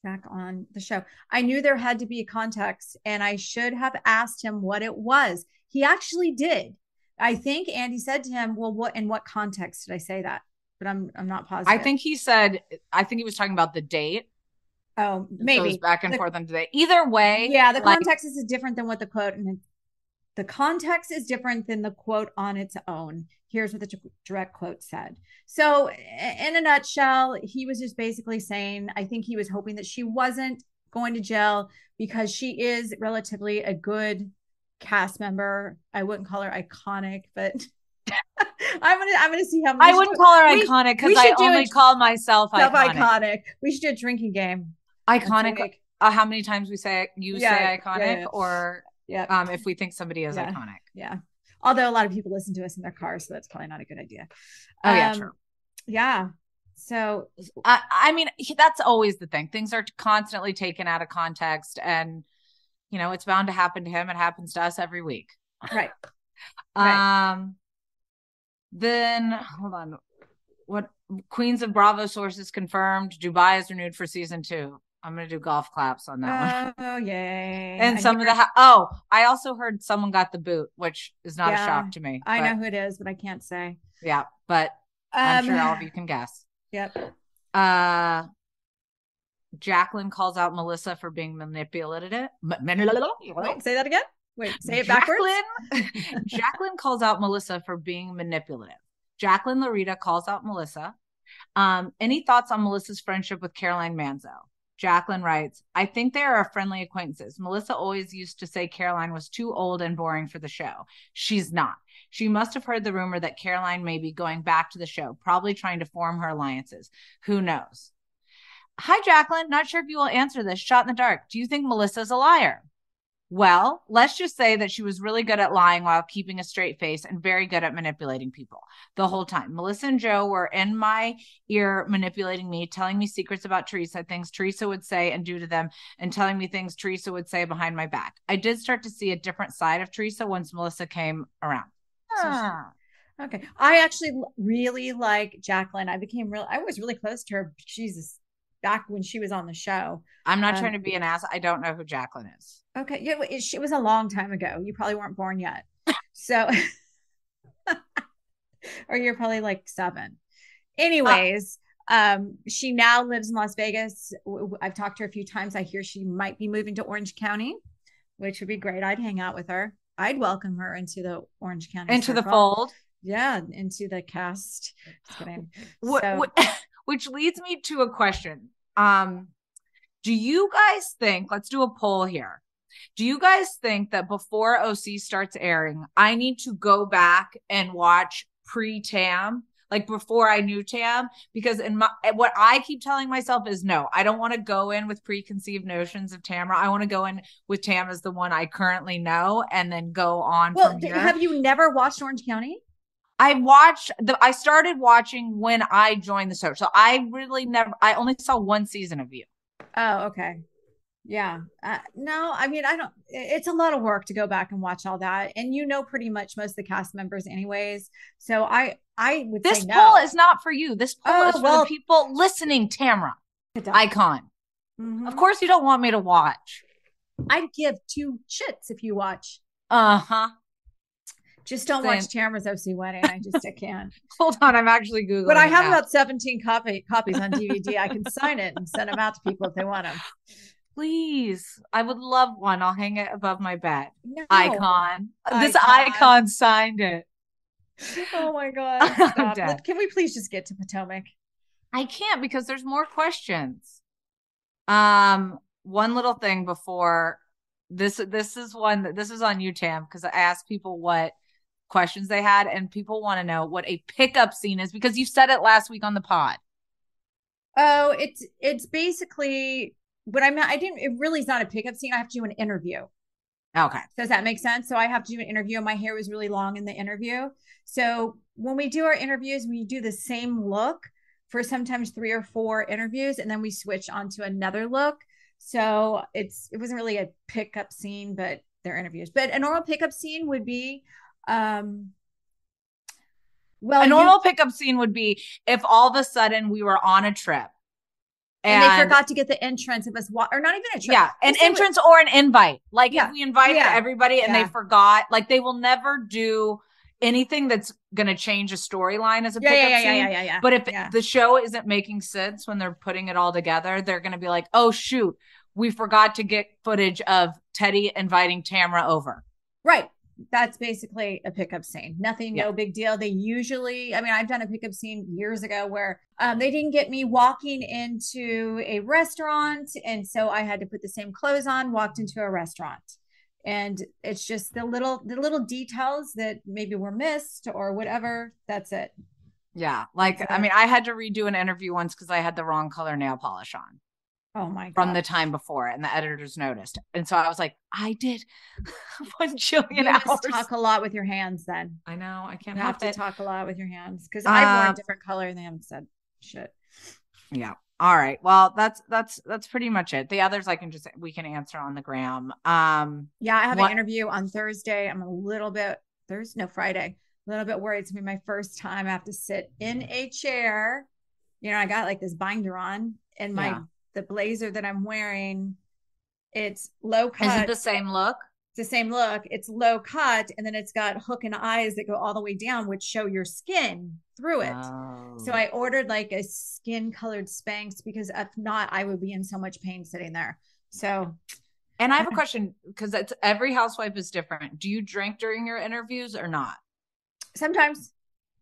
Back on the show. I knew there had to be a context, and I should have asked him what it was. He actually did. I think Andy said to him, "Well, what in what context did I say that?" But I'm I'm not positive. I think he said, I think he was talking about the date. oh So maybe back and The- forth on today. Either way, yeah the like- context is different than what the quote and the context is different than the quote on its own. Here's what the direct quote said. So, in a nutshell, he was just basically saying, I think he was hoping that she wasn't going to jail because she is relatively a good cast member. I wouldn't call her iconic, but <laughs> I'm gonna I'm gonna see how I wouldn't call her we, iconic because I only call myself iconic. iconic. We should do a drinking game. Iconic. Uh, how many times we say you yeah, say iconic, yeah, yeah. or yeah, um, if we think somebody is iconic. Yeah. Although a lot of people listen to us in their cars, so that's probably not a good idea. Oh um, yeah, true. Yeah. So I, I mean, that's always the thing. Things are constantly taken out of context, and you know it's bound to happen to him. It happens to us every week. Right. <laughs> right. Um. Then hold on. What Queens of Bravo sources confirmed Dubai is renewed for season two. I'm gonna do golf claps on that one. Oh yay! And I some of the ha- oh, I also heard someone got the boot, which is not yeah, a shock to me. I know who it is, but I can't say. Yeah, but um, I'm sure all of you can guess. <sighs> Yep. Uh, Jacqueline calls out Melissa for being manipulative. Wait, say that again. Wait, say it backwards. Jacqueline, <laughs> Jacqueline calls out Melissa for being manipulative. Jacqueline Laurita calls out Melissa. Um, any thoughts on Melissa's friendship with Caroline Manzo? Jacqueline writes, I think they are friendly acquaintances. Melissa always used to say Caroline was too old and boring for the show. She's not. She must have heard the rumor that Caroline may be going back to the show, probably trying to form her alliances. Who knows? Hi, Jacqueline. Not sure if you will answer this. Shot in the dark. Do you think Melissa's a liar? Well, let's just say that she was really good at lying while keeping a straight face and very good at manipulating people the whole time. Melissa and Joe were in my ear manipulating me, telling me secrets about Teresa, things Teresa would say and do to them, and telling me things Teresa would say behind my back. I did start to see a different side of Teresa once Melissa came around. Ah. Okay. I actually really like Jacqueline. I became real I was really close to her. Jesus, back when she was on the show. I'm not um, trying to be an ass. I don't know who Jacqueline is. Okay. Yeah, it, it was a long time ago. You probably weren't born yet. <laughs> So, <laughs> or you're probably like seven. Anyways, uh, um, she now lives in Las Vegas. I've talked to her a few times. I hear she might be moving to Orange County, which would be great. I'd hang out with her. I'd welcome her into the Orange County into circle. the fold. Yeah, into the cast. What, so, what, <laughs> which leads me to a question. Um, do you guys think? Let's do a poll here. Do you guys think that before OC starts airing, I need to go back and watch pre Tam, like before I knew Tam? Because in my what I keep telling myself is no, I don't want to go in with preconceived notions of Tamra. I want to go in with Tam as the one I currently know, and then go on. Well, have you never watched Orange County? I watched the I started watching when I joined the show. So I really never I only saw one season of you. Oh, okay. Yeah. Uh, no, I mean, I don't, it's a lot of work to go back and watch all that. And you know, pretty much most of the cast members, anyways. So I, I would this no. poll is not for you. This poll oh, is for well, the people listening, Tamra. Icon. Mm-hmm. Of course, you don't want me to watch. I'd give two shits if you watch. Uh huh. Just don't Same. watch Tamra's OC wedding. I just I can't. <laughs> Hold on, I'm actually googling. But I have about 17 copy copies on DVD. I can sign it and send them out to people if they want them. <gasps> Please, I would love one. I'll hang it above my bed. No. Icon. icon. This icon signed it. Oh my <laughs> god! Can we please just get to Potomac? I can't because there's more questions. Um, one little thing before this. This is one. that This is on you, Tam, because I asked people what questions they had, and people want to know what a pickup scene is because you said it last week on the pod. Oh, it's it's basically but I'm not, I didn't, it really is not a pickup scene. I have to do an interview. Okay. Does that make sense? So I have to do an interview. My hair was really long in the interview. So when we do our interviews, we do the same look for sometimes three or four interviews, and then we switch onto another look. So it's it wasn't really a pickup scene, but they're interviews. But a normal pickup scene would be um well, a normal you, pickup scene would be if all of a sudden we were on a trip and, and, they forgot to get the entrance of us, or not even a trip. Yeah, an entrance or an invite. Like yeah. if we invite yeah. everybody and yeah. they forgot, like they will never do anything that's going to change a storyline as a yeah, pickup yeah, scene. Yeah, yeah, yeah, But if the show isn't making sense when they're putting it all together, they're going to be like, "Oh shoot, we forgot to get footage of Teddi inviting Tamra over." Right. That's basically a pickup scene. Nothing, Yeah. no big deal. They usually, I mean, I've done a pickup scene years ago where um, they didn't get me walking into a restaurant. And so I had to put the same clothes on, walked into a restaurant. And it's just the little, the little details that maybe were missed or whatever. That's it. Yeah. Like, I mean, I had to redo an interview once because I had the wrong color nail polish on Oh my God. from the time before, and the editors noticed. And so I was like, I did <laughs> one you jillion hours. talk a lot with your hands then. I know. I can't You have to it. talk a lot with your hands because I've worn Um, a different color and they haven't said shit. Yeah. All right. Well, that's that's that's pretty much it. The others I can just we can answer on the gram. Um Yeah, I have What- an interview on Thursday. I'm a little bit Thursday, no Friday. A little bit worried. It's gonna be my first time. I have to sit in a chair. You know, I got like this binder on, and my Yeah. The blazer that I'm wearing, it's low cut. is it the same look? it's the same look. It's low cut, and then it's got hook and eyes that go all the way down, which show your skin through it. So Oh. I ordered like a skin colored Spanx because if not, I would be in so much pain sitting there. So And I have a question because it's every housewife is different. Do you drink during your interviews or not? sometimes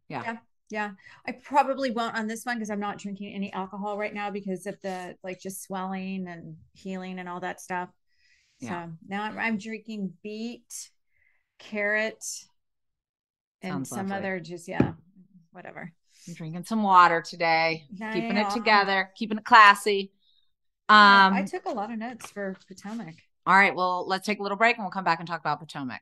Yeah. yeah yeah i probably won't on this one because i'm not drinking any alcohol right now because of the like just swelling and healing and all that stuff Yeah. so now i'm, I'm drinking beet carrot and Sounds some lovely. other just yeah whatever I'm drinking some water today, I keeping know. it together, keeping it classy. Um i took a lot of notes for potomac all right, well, let's take a little break and we'll come back and talk about Potomac.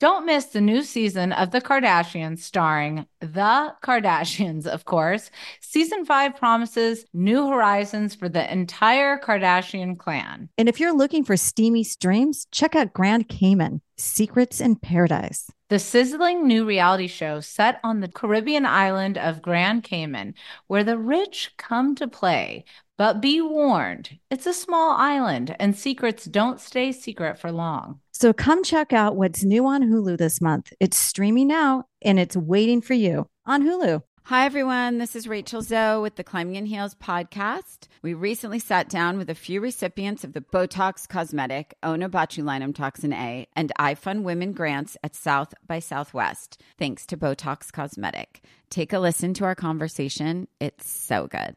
Don't miss the new season of The Kardashians, starring The Kardashians, of course. Season five promises new horizons for the entire Kardashian clan. And if you're looking for steamy streams, check out Grand Cayman Secrets in Paradise. The sizzling new reality show set on the Caribbean island of Grand Cayman, where the rich come to play. But be warned, it's a small island and secrets don't stay secret for long. So come check out what's new on Hulu this month. It's streaming now and it's waiting for you on Hulu. Hi, everyone. This is Rachel Zoe with the Climbing in Heels podcast. We recently sat down with a few recipients of the Botox Cosmetic, Onabotulinum Toxin A, and iFund Women grants at South by Southwest, thanks to Botox Cosmetic. Take a listen to our conversation. It's so good.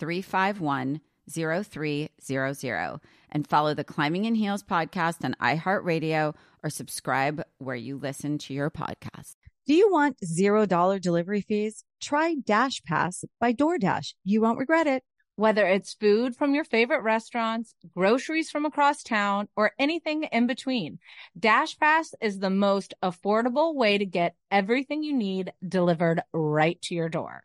351 0300 and follow the Climbing in Heels podcast on iHeartRadio or subscribe where you listen to your podcast. Do you want $0 delivery fees? Try Dash Pass by DoorDash. You won't regret it. Whether it's food from your favorite restaurants, groceries from across town, or anything in between, DashPass is the most affordable way to get everything you need delivered right to your door.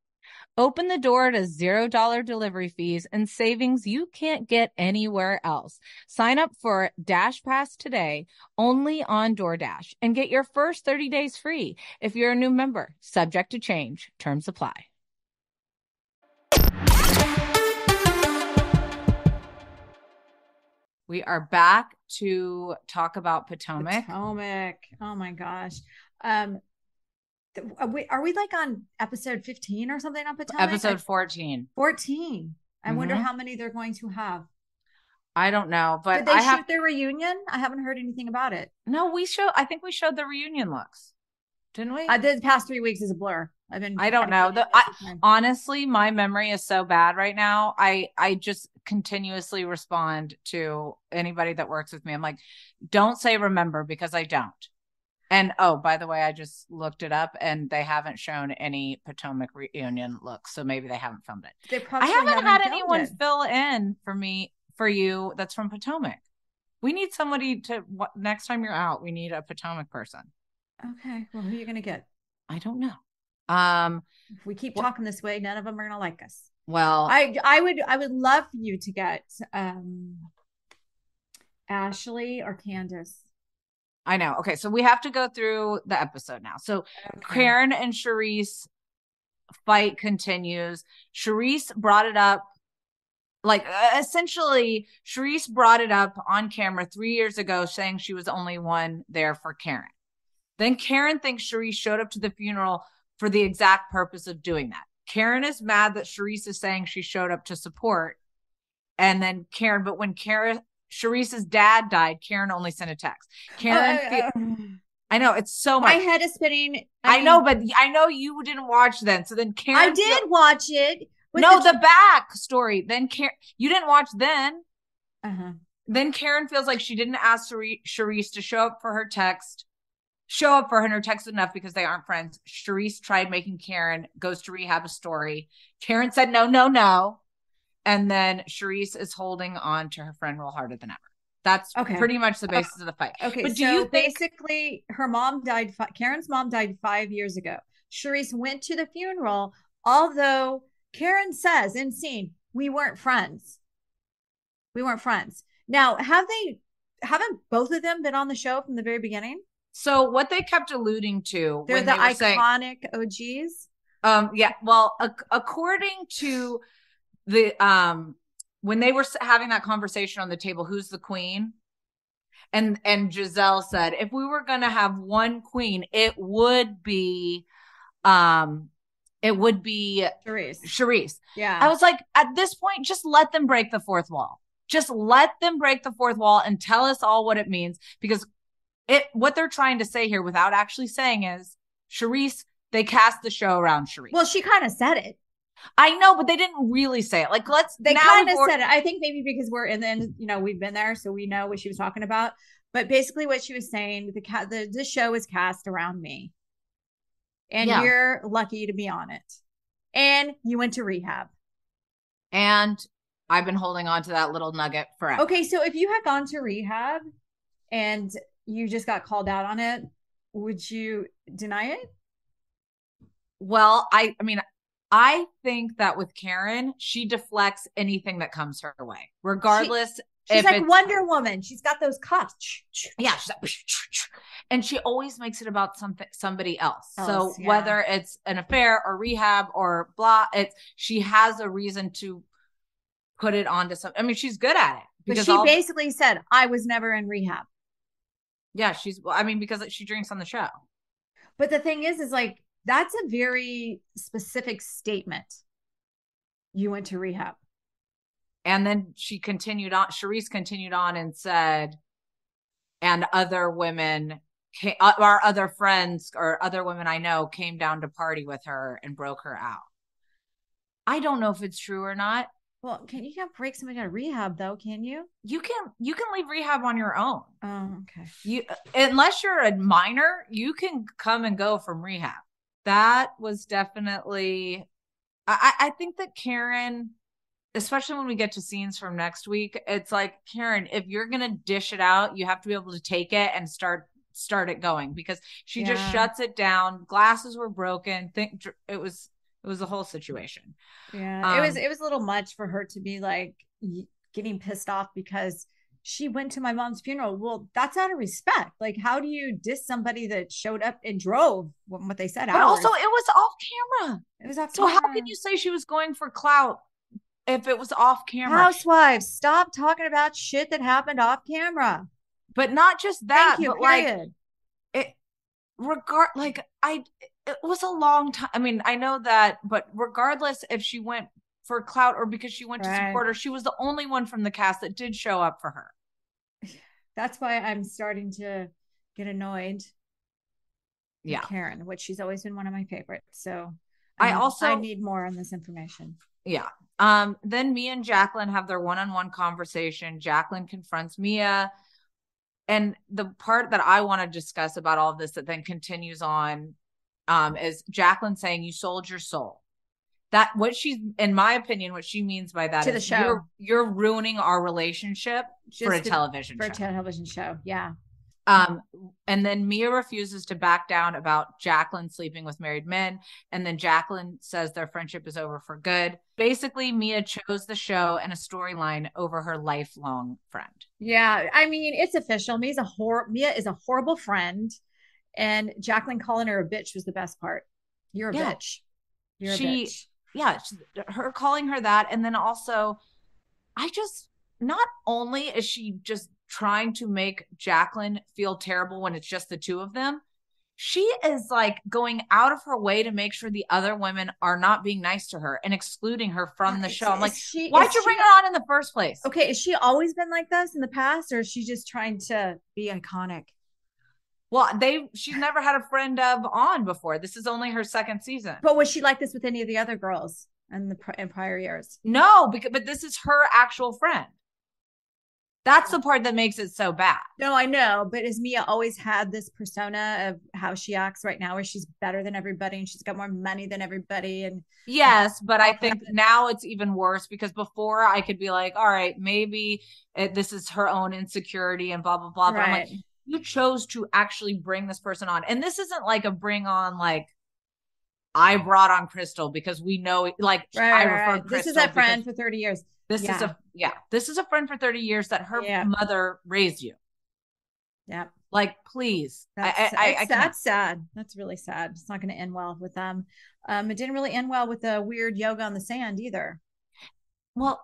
Open the door to $0 delivery fees and savings you can't get anywhere else. Sign up for Dash Pass today only on DoorDash and get your first 30 days free if you're a new member. Subject to change. Terms apply. We are back to talk about Potomac. Potomac. Oh my gosh. Um, th- are we, are we like on episode 15 or something on Potomac? Episode 14. 14. I wonder Mhm. how many they're going to have. I don't know, but Did they I shoot have their reunion? I haven't heard anything about it. no. We show. I think we showed the reunion looks, didn't we? I did the past three weeks is a blur. I've been. I don't know. The- I- honestly my memory is so bad right now i i just continuously respond to anybody that works with me i'm like don't say remember because i don't and oh by the way i just looked it up and they haven't shown any potomac reunion looks so maybe they haven't filmed it They i probably haven't had anyone it. fill in for me for you that's from potomac we need somebody to what next time you're out we need a potomac person Okay. Well, who are you going to get? i don't know um If we keep Well- talking this way, none of them are going to like us. well I I would I would love for you to get um Ashley or Candace. I know. Okay, so we have to go through the episode now. So Okay. Karen and Charrisse fight continues. Charrisse brought it up, like uh, essentially, Charrisse brought it up on camera three years ago, saying she was the only one there for Karen. Then Karen thinks Charrisse showed up to the funeral for the exact purpose of doing that. Karen is mad that Charrisse is saying she showed up to support. And then Karen, but when Karen, Charrisse's dad died, Karen only sent a text. Karen, Uh, fe- I know it's so much. my head is spinning. I, mean, know, but I know you didn't watch then. So then Karen, I did watch it. no, the, back story. Then Karen, you didn't watch then. uh-huh. Then Karen feels like she didn't ask Charrisse to show up for her text, show up for her, and her text enough because they aren't friends. Charrisse tried making Karen goes to rehab a story. Karen said no, no, no, and then Charrisse is holding on to her friend real harder than ever. That's Okay. pretty much the basis of the fight. Okay, But so do you think- basically her mom died fi- Karen's mom died 5 years ago. Charrisse went to the funeral although Karen says in scene we weren't friends. We weren't friends. Now, have they haven't both of them been on the show from the very beginning? So what they kept alluding to They're when the they were saying, iconic OGs. Um, yeah. Well, ac- according to the um, when they were having that conversation on the table, who's the queen? And and Gizelle said, if we were gonna have one queen, it would be, um, it would be Charrisse. Charrisse. Yeah. I was like, at this point, just let them break the fourth wall. Just let them break the fourth wall and tell us all what it means because it what they're trying to say here without actually saying is Charrisse, they cast the show around Charrisse. well, she kind of said it. I know, but they didn't really say it. Like, let's They kind of said it. I think maybe because we're in the, you know, we've been there, so we know what she was talking about. But basically, what she was saying, the cat, the the show is cast around me, and Yeah. you're lucky to be on it, and you went to rehab. And I've been holding on to that little nugget forever. Okay, so if you had gone to rehab, and you just got called out on it, would you deny it? Well, I I mean, I think that with Karen, she deflects anything that comes her way, regardless. She's if like Wonder Woman. She's got those cuffs. yeah she's like, and she always makes it about something somebody else, Else, so yeah. whether it's an affair or rehab or blah it's she has a reason to put it onto some i mean she's good at it But because she all- basically said, "I was never in rehab." yeah she's well, i mean because she drinks on the show But the thing is, is like that's a very specific statement. You went to rehab. and then she continued on Charrisse continued on and said and other women came, uh, our other friends or other women i know came down to party with her and broke her out i don't know if it's true or not Well, can you can't break somebody out of rehab though? Can you? you can you can leave rehab on your own Oh, okay. you unless you're a minor you can come and go from rehab that was definitely i i think that karen especially when we get to scenes from next week it's like karen if you're gonna dish it out you have to be able to take it and start start it going because she just shuts it down glasses were broken think it was It was a whole situation. Yeah, it was Um, it was a little much for her to be like y- getting pissed off because she went to my mom's funeral. Well, that's out of respect. Like, how do you diss somebody that showed up and drove what, they said? But hours? also, it was off camera. it was off So how camera. can you say she was going for clout if it was off camera? Housewives, stop talking about shit that happened off camera. But not just that, Thank you. but like it regard like I it was a long time. I mean, I know that, but regardless if she went for clout or because she went to support her, she was the only one from the cast that did show up for her. <sighs> That's why I'm starting to get annoyed. Yeah. Karen, which she's always been one of my favorites. So I need- also- I need more on this information. Yeah. Um, then Mia and Jacqueline have their one-on-one conversation. Jacqueline confronts Mia. And the part that I want to discuss about all of this that then continues on um, is Jacqueline saying, You sold your soul. That what she's in my opinion, what she means by that To the show. you're you're ruining our relationship for a to- television For a show. television show. Yeah. Um, and then Mia refuses to back down about Jacqueline sleeping with married men. And then Jacqueline says their friendship is over for good. Basically, Mia chose the show and a storyline over her lifelong friend. Yeah, I mean, it's official. Mia's a hor- Mia is a horrible friend, and Jacqueline calling her a bitch was the best part. You're a Yeah. bitch. You're She- a bitch. Yeah, she- her calling her that. And then also, I just, not only is she just trying to make Jacqueline feel terrible when it's just the two of them, she is like going out of her way to make sure the other women are not being nice to her and excluding her from the show. I'm like, she- Why'd you she- bring it on in the first place? Okay, has she always been like this in the past, or is she just trying to be iconic? Well, they she's never had a friend of on before. This is only her second season. But was she like this with any of the other girls in the in prior years? No, because but this is her actual friend. That's the part that makes it so bad. No, I know, but has Mia always had this persona of how she acts right now, where she's better than everybody and she's got more money than everybody? And Yes, but I think now it's even worse because before I could be like, all right, maybe it, this is her own insecurity and blah blah blah. But I'm like, right, you chose to actually bring this person on, and this isn't like a bring on like I brought on Crystal because we know like right, I referred right. This is a friend for thirty years. This is a yeah, this is a friend for 30 years that her Yeah. mother raised you. Yeah. Like, please. That's, I, I, I that's sad. That's really sad. It's not going to end well with them. Um, it didn't really end well with the weird yoga on the sand either. Well,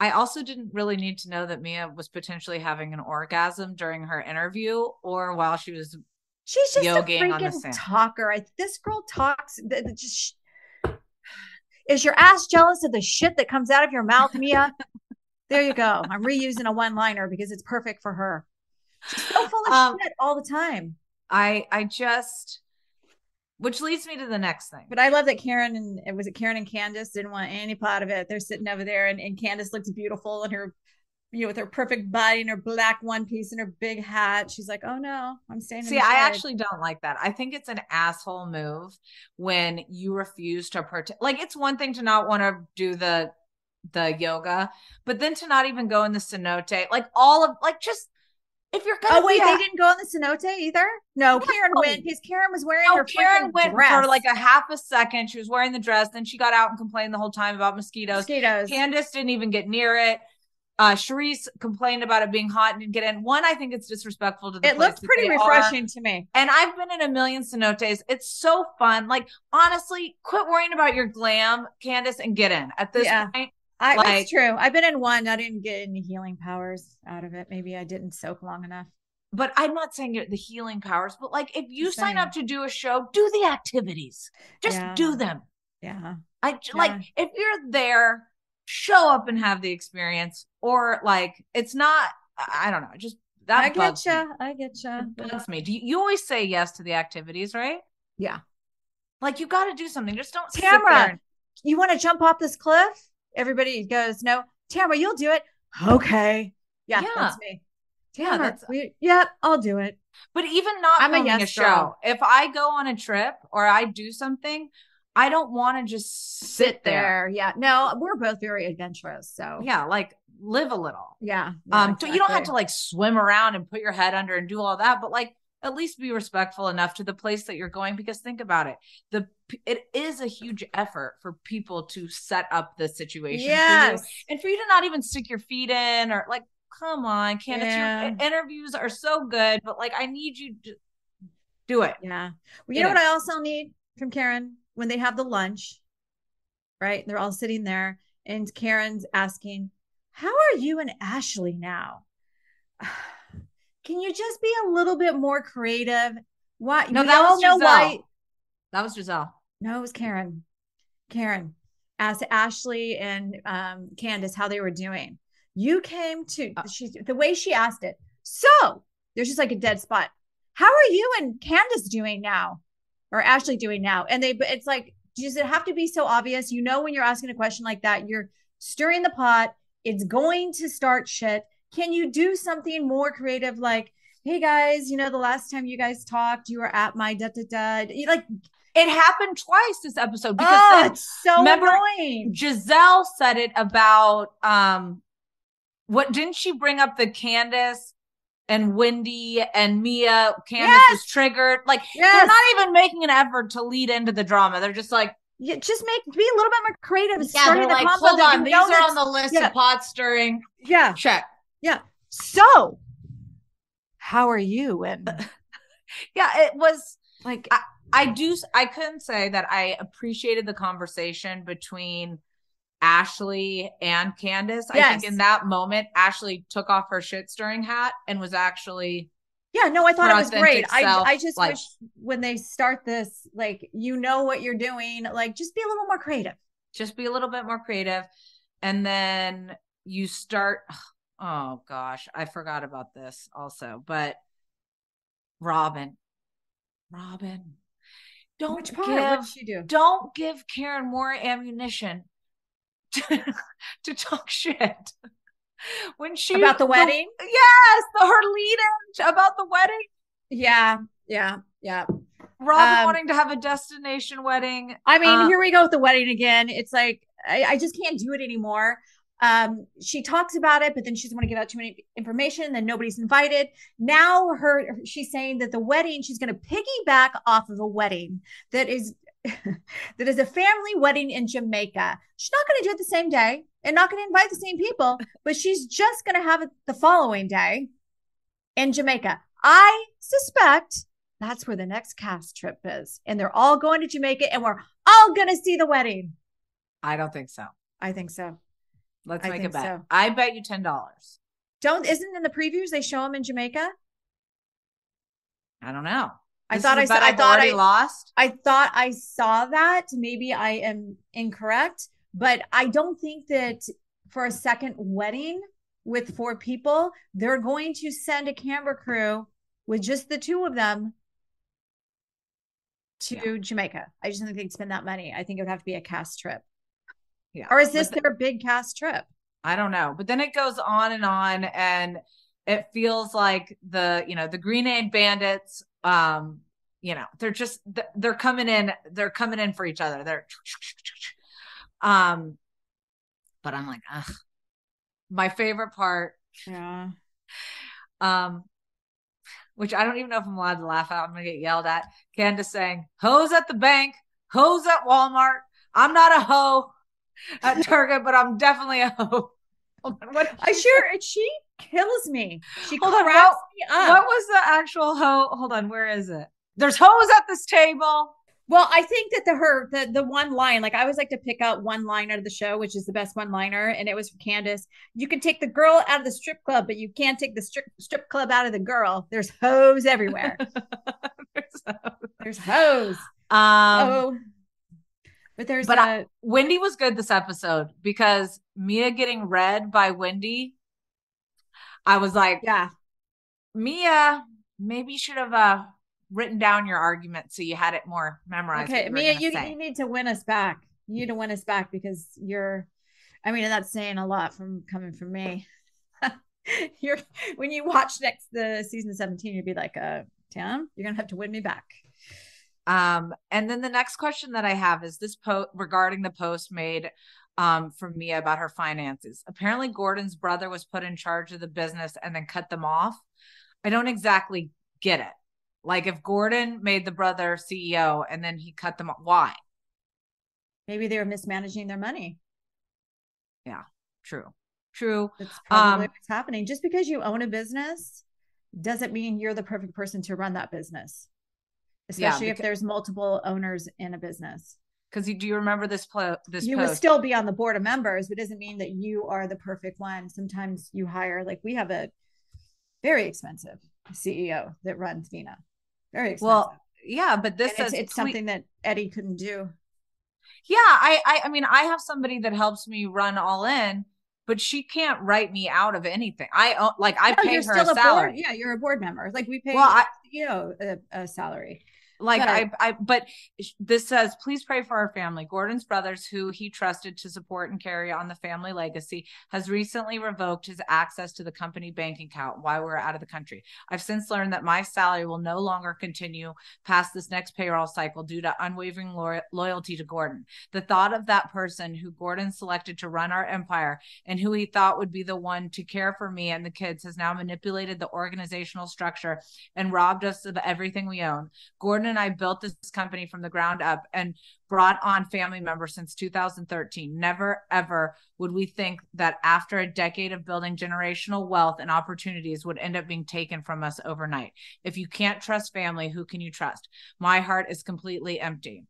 I also didn't really need to know that Mia was potentially having an orgasm during her interview or while she was. She's just a on the freaking talker. I, this girl talks. th- th- Just is your ass jealous of the shit that comes out of your mouth, Mia? <laughs> there you go. I'm reusing a one-liner because it's perfect for her. She's so full of Um, shit all the time. I, I just, which leads me to the next thing. But I love that Karen and it was it Karen and Candace didn't want any part of it. They're sitting over there and, and Candace looks beautiful in her, you know, with her perfect body and her black one piece and her big hat. She's like, oh no, I'm staying. See, I actually don't like that. I think it's an asshole move when you refuse to protect. Like, it's one thing to not want to do the the yoga, but then to not even go in the cenote, like all of like just if you're gonna Oh wait, they didn't go on the cenote either. No, No. Karen went because Karen was wearing No, her Karen went dress. for like a half a second. She was wearing the dress, then she got out and complained the whole time about mosquitoes. mosquitoes. Candace didn't even get near it. Uh Charrisse complained about it being hot and didn't get in. One, I think it's disrespectful to the It that pretty they are. refreshing to me. And I've been in a million cenotes. It's so fun. Like honestly, quit worrying about your glam, Candace, and get in. At this Yeah. point, I, Like- that's true. I've been in one. I didn't get any healing powers out of it. Maybe I didn't soak long enough. but I'm not saying the healing powers, but like if you sign up to do a show, do the activities. Just Yeah. do them. Yeah. I Yeah. like if you're there, show up and have the experience, or like it's not. I don't know. Just that I get you. I get you. It me. Do you, you always say yes to the activities, right? Yeah. Like you got to do something. Just don't sit Tamra, there and- You want to jump off this cliff? Everybody goes, no. Tamra, you'll do it. Okay. Yeah, Yeah. that's me. Yeah, Tamra, that's- we, yep, I'll do it. But even not I'm a filming a, yes show, girl. if I go on a trip or I do something, I don't want to just sit, there. Yeah. No, we're both very adventurous. So Yeah, like live a little. yeah. yeah, um, so you don't have to like swim around and put your head under and do all that, but like at least be respectful enough to the place that you're going because think about it the it is a huge effort for people to set up the situation Yes. for you and for you to not even stick your feet in or like come on candace Yeah. your interviews are so good but like i need you to do it Yeah. Well, you know what I also need from Karen when they have the lunch, right? They're all sitting there, and Karen's asking, How are you and Ashley now? <sighs> Can you just be a little bit more creative? Why? no we that was Gizelle. why. that was gizelle No, it was Karen. Karen asked Ashley and um, Candace how they were doing. You came to Uh. she the way she asked it. So there's just like a dead spot. How are you and Candace doing now, or Ashley doing now? And they, it's like, does it have to be so obvious? You know, when you're asking a question like that, you're stirring the pot. It's going to start shit. Can you do something more creative, like? Hey guys, you know the last time you guys talked, you were at my da da da. You like, it happened twice this episode because oh, then- it's so remember- annoying. Gizelle said it about um what didn't she bring up the Candace and Wendy and Mia? Candace was triggered. Like Yes. they're not even making an effort to lead into the drama. They're just like, Yeah, just make be a little bit more creative. yeah, starting they're the like, hold on, these are on the list yeah. of pot stirring. Yeah, Check. Yeah. So, how are you? And <laughs> Yeah, it was like, I do I couldn't say that I appreciated the conversation between Ashley and Candace. I think in that moment, Ashley took off her shit stirring hat and was actually yeah, no, I thought it was great. I I just like- wish when they start this, like, you know what you're doing, like, just be a little more creative. just be a little bit more creative and then you start oh gosh i forgot about this also but robin robin don't Which part? give she do? don't give karen more ammunition <laughs> to, to talk shit when she About the wedding? yes the her lead in about the wedding Yeah, yeah, yeah. robin Um, wanting to have a destination wedding I mean, Uh, here we go with the wedding again. It's like I, I just can't do it anymore. Um, she talks about it, but then she doesn't want to give out too many information. Then nobody's invited. Now her she's saying that the wedding she's going to piggyback off of a wedding that is <laughs> that is a family wedding in Jamaica. She's not going to do it the same day and not going to invite the same people, but she's just going to have it the following day in Jamaica. I suspect that's where the next cast trip is. And they're all going to Jamaica and we're all going to see the wedding. i don't think so I think so. Let's I make a bet so. i bet you ten dollars Don't, isn't in the previews they show them in Jamaica? I don't know. I This thought I saw, I thought I, lost. I thought I saw that. Maybe I am incorrect, but I don't think that for a second wedding with four people, they're going to send a camera crew with just the two of them to Jamaica. I just don't think they'd spend that money. I think it would have to be a cast trip. Yeah. Or is this the- their big cast trip? I don't know. But then it goes on and on and it feels like the, you know, the Green Eyed Bandits um, you know, they're just they're coming in, they're coming in for each other. They're um but I'm like, ugh. My favorite part Yeah. um which I don't even know if I'm allowed to laugh at. I'm gonna get yelled at. Candace saying, "Hoes at the bank, hoes at Walmart. I'm not a hoe at Target, but I'm definitely a <laughs> hoe." <laughs> What I sure she kills me. She Hold on, what- me up. What was the actual hoe? Hold on, where is it? There's hoes at this table. Well, I think that the her the the one line, like I always like to pick out one line out of the show, which is the best one liner, and it was from Candace. You can take the girl out of the strip club, but you can't take the strip strip club out of the girl. There's hoes everywhere. <laughs> There's hoes. Um, oh, but there's but a I- Wendy was good this episode because Mia getting read by Wendy. I was like, yeah. Mia, maybe you should have uh, written down your argument so you had it more memorized. Okay, what Mia, you you need to win us back. You need to win us back because you're. I mean, that's saying a lot from coming from me. <laughs> you're when you watch next the season seventeen, you'd be like, "Uh, Tim, you're gonna have to win me back." Um, and then the next question that I have is this post regarding the post made um from Mia about her finances. Apparently, Gordon's brother was put in charge of the business and then cut them off. I don't exactly get it. Like if Gordon made the brother CEO and then he cut them off, why? Maybe they were mismanaging their money. Yeah, true. True. That's probably Um, what's happening. Just because you own a business doesn't mean you're the perfect person to run that business. Especially if there's multiple owners in a business. Because you do you remember this plo- this you post? would still be on the board of members, but it doesn't mean that you are the perfect one. Sometimes you hire, like we have a very expensive CEO that runs Vena. Very expensive. well, yeah, but this And says it's, it's ple- something that Eddie couldn't do. Yeah, I, I I mean I have somebody that helps me run all in, but she can't write me out of anything. I own- like I No, pay you're her still a a salary. board. Yeah, you're a board member. Like we pay Well, I- CEO a, a salary. Like I, I but this says please pray for our family. Gordon's brothers who he trusted to support and carry on the family legacy has recently revoked his access to the company bank account while we're out of the country. I've since learned that my salary will no longer continue past this next payroll cycle due to unwavering lo- loyalty to gordon. The thought of that person who gordon selected to run our empire and who he thought would be the one to care for me and the kids has now manipulated the organizational structure and robbed us of everything we own. Gordon and I built this company from the ground up and brought on family members since 2013. Never, ever would we think that after a decade of building generational wealth and opportunities would end up being taken from us overnight. If you can't trust family, who can you trust? My heart is completely empty.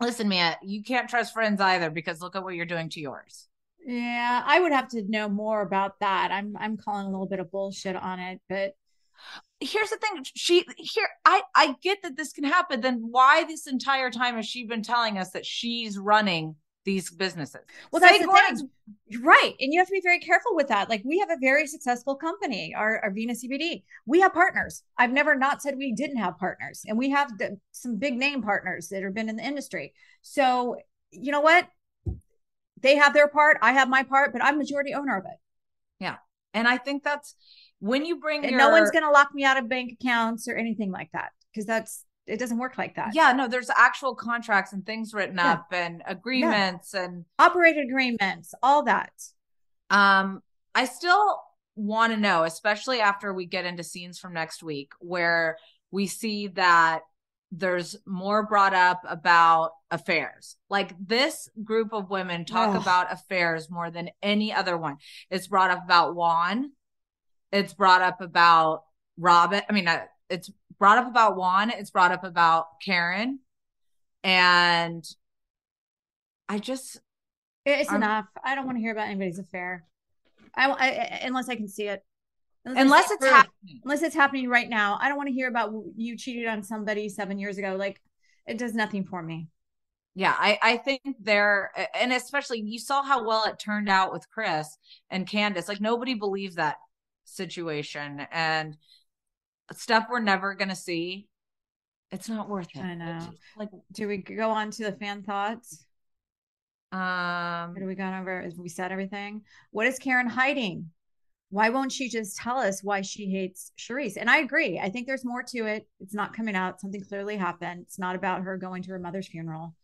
Listen, Mia, you can't trust friends either because look at what you're doing to yours. Yeah, I would have to know more about that. I'm I'm calling a little bit of bullshit on it, but here's the thing she here i i get that this can happen then why this entire time has she been telling us that she's running these businesses well, Say that's the thing. Right, and you have to be very careful with that. Like we have a very successful company, our, our Vena CBD. We have partners. I've never not said we didn't have partners, and we have the, some big name partners that have been in the industry. So you know what? They have their part. I have my part, but I'm majority owner of it. Yeah and i think that's when you bring And your no one's going to lock me out of bank accounts or anything like that because that's it doesn't work like that. yeah no there's actual contracts and things written Yeah. up and agreements and operated agreements, all that. um i still want to know especially after we get into scenes from next week where we see that there's more brought up about affairs. Like this group of women talk Ugh. about affairs more than any other one. It's brought up about Juan. It's brought up about Robyn. I mean, uh, it's brought up about Juan. It's brought up about Karen. And I just, It's I'm- enough. I don't want to hear about anybody's affair. I, I, unless I can see it. Unless see it's happening. unless it's happening right now. I don't want to hear about you cheated on somebody seven years ago. Like it does nothing for me. Yeah, I, I think they're, and especially you saw how well it turned out with Chris and Candiace. Like nobody believed that situation and stuff we're never going to see. It's not worth it. I know. Just, Like, Do we go on to the fan thoughts? um, What do we got over? Have we said everything? What is Karen hiding? Why won't she just tell us why she hates Charrisse? And I agree. I think there's more to it. It's not coming out. Something clearly happened. It's not about her going to her mother's funeral.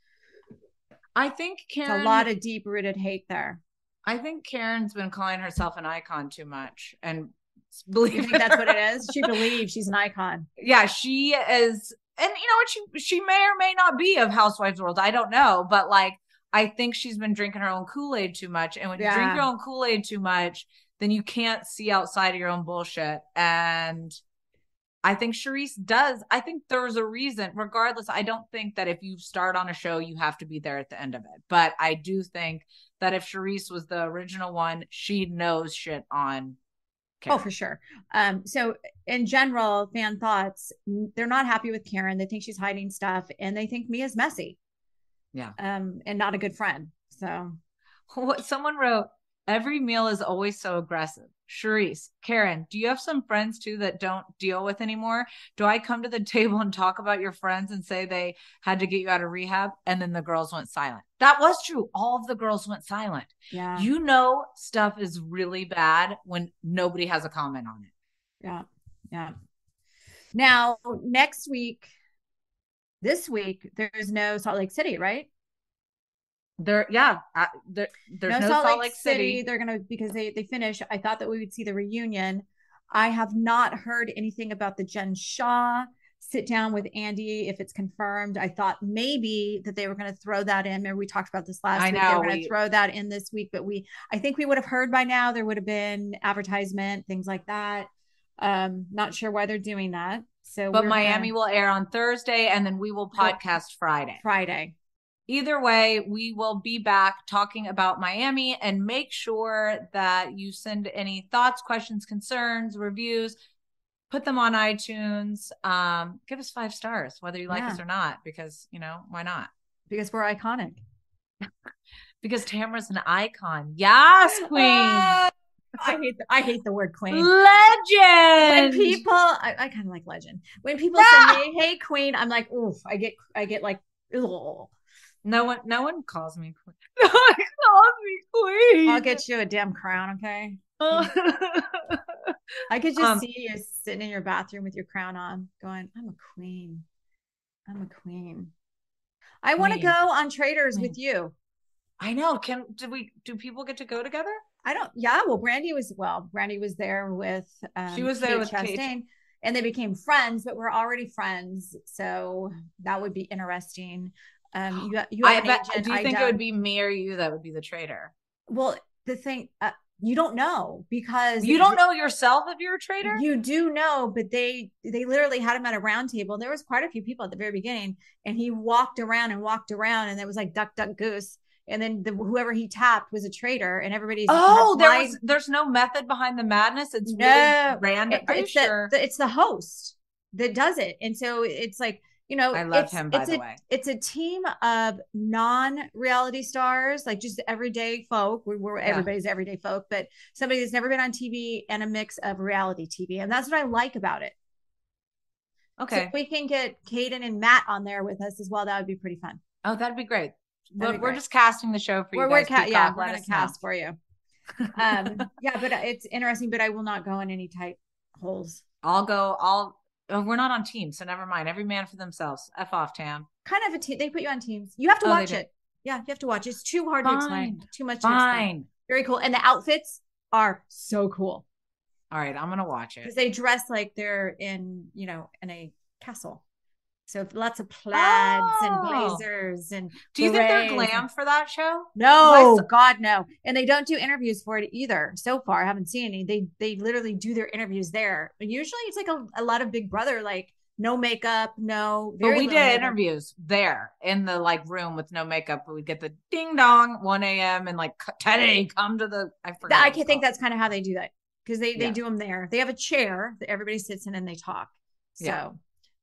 I think It's a lot of deep rooted hate there. I think Karen's been calling herself an icon too much and <laughs> believing that's what it is? She <laughs> believes she's an icon. yeah, she is, and you know what? She she may or may not be of Housewives world. I don't know, but like I think she's been drinking her own Kool Aid too much, and when you drink your own Kool Aid too much, then you can't see outside of your own bullshit. And I think Charrisse does. I think there's a reason. Regardless, I don't think that if you start on a show, you have to be there at the end of it. But I do think that if Charrisse was the original one, she knows shit on. Oh, for sure. Um, so in general, fan thoughts, they're not happy with Karen. They think she's hiding stuff and they think Mia's messy. Yeah. Um, and not a good friend. So What someone wrote, every meal is always so aggressive. Charrisse, Karen, do you have some friends too that don't deal with anymore? Do I come to the <laughs> table and talk about your friends and say they had to get you out of rehab? And then the girls went silent. That was true. All of the girls went silent. yeah. You know, stuff is really bad when nobody has a comment on it. Yeah. Yeah. Now, next week, this week, there's no Salt Lake City, right? There, yeah, there, there's no, Salt, Lake, City. They're gonna because they they finish. I thought that we would see the reunion. I have not heard anything about the Jen Shah sit down with Andy if it's confirmed. I thought maybe that they were going to throw that in. Remember we talked about this last I week. know, they were going to throw that in this week, but we I think we would have heard by now. There would have been advertisement, things like that. Um, not sure why they're doing that. So, But Miami gonna- will air on Thursday and then we will podcast Friday. Friday. Either way, we will be back talking about Miami and make sure that you send any thoughts, questions, concerns, reviews, put them on iTunes. Um, give us five stars, whether you like Yeah. us or not, because you know, why not? because we're iconic. <laughs> Because Tamra's an icon. Yes, queen. <laughs> I hate the, I hate the word queen. Legend. When people, I, I kind of like legend. When people Ah! say, "Hey, queen," I'm like, "Oof!" I get, I get like, "Ugh." No one no one calls me queen. <laughs> No one calls me queen. I'll get you a damn crown, okay? <laughs> I could just Um, see you sitting in your bathroom with your crown on, going, "I'm a queen. I'm a queen. I want to go on Traitors Queen. with you." I know. Can do we do people get to go together? I don't. Yeah, well, Brandi was well. Brandi was there with. Um, She was there Kate with Kate. And they became friends. But we're already friends, so that would be interesting. Um, you <gasps> you have I bet, agent. do you I think it don't. would be me or you that would be the traitor? Well, the thing uh, you don't know because You don't know yourself if you're a traitor. You do know, but they they literally had him at a round table. There was quite a few people at the very beginning, and he walked around and walked around, and it was like duck, duck, goose. And then the, whoever he tapped was a traitor, and everybody's oh, there was there's no method behind the madness. It's No. really random. It- it's sure? the- it's the host that does it, and so it's like you know, I love it's, him, by it's the a, way. It's a team of non-reality stars, like just everyday folk. We were Yeah. everybody's everyday folk, but somebody that's never been on TV and a mix of reality TV, and that's what I like about it. So okay. if we can get Caden and Matt on there with us as well, that would be pretty fun. oh, that'd be great. That'd We're, be we're just casting the show for you We're, guys. we're ca- yeah, we're gonna us know. cast for you. <laughs> Um, yeah, but it's interesting. But I will not go in any tight holes. I'll go. I'll. Oh, we're not on teams, so never mind. Every man for themselves. F off, Tam. Kind of a team. They put you on teams. You have to Oh, watch it. Yeah, you have to watch. It's too hard to explain. Too much. To. Fine. Very cool. And the outfits are so cool All right, I'm gonna watch it because they dress like they're in, you know, in a castle. So lots of plaids Oh. and blazers and. Do you think they're glam for that show? No, God, no. And they don't do interviews for it either. So far, I haven't seen any. They they literally do their interviews there. But usually, it's like a, a lot of Big Brother, like no makeup, no. But we did makeup. interviews there in the like room with no makeup. We'd get the ding dong 1 a.m. and like Teddi come to the. I I can think called. that's kind of how they do that because they they Yeah. do them there. They have a chair that everybody sits in and they talk. So, Yeah.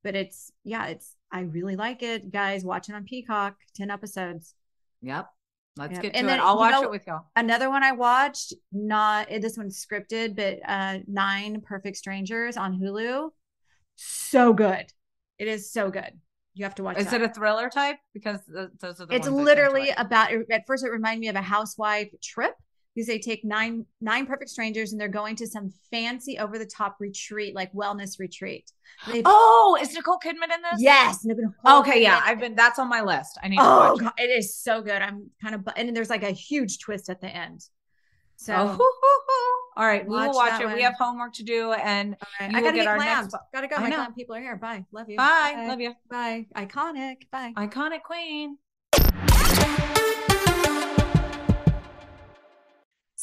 But it's yeah, it's I really like it, guys. Watching on Peacock, ten episodes. Yep. Let's Yep. get to And it. then, I'll watch know- it with y'all. Another one I watched, not this one's scripted, but uh Nine Perfect Strangers on Hulu. So good. It is so good. You have to watch Is that. it a thriller type? Because those are the it's ones I tend to literally about at first it reminded me of a housewife trip because they take nine nine perfect strangers and they're going to some fancy over the top retreat like wellness retreat They- Oh, is Nicole Kidman in this? yes Nicole Okay, yeah. I've been. That's on my list. I need to oh watch God, it is so good i'm kind of and there's like a huge twist at the end so. Oh, hoo, hoo, hoo. All right, we will Watch watch it. one. We have homework to do, and you i gotta get our clams next- gotta go I my know. clam people are here bye love you bye. Love you. bye iconic bye Iconic queen.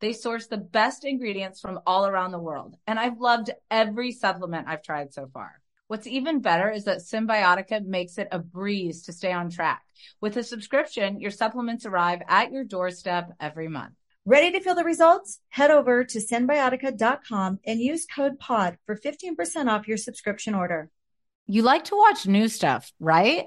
They source the best ingredients from all around the world, and I've loved every supplement I've tried so far. What's even better is that Symbiotica makes it a breeze to stay on track. With a subscription, your supplements arrive at your doorstep every month. Ready to feel the results? Head over to symbiotica.com and use code POD for 15% off your subscription order. You like to watch new stuff, right?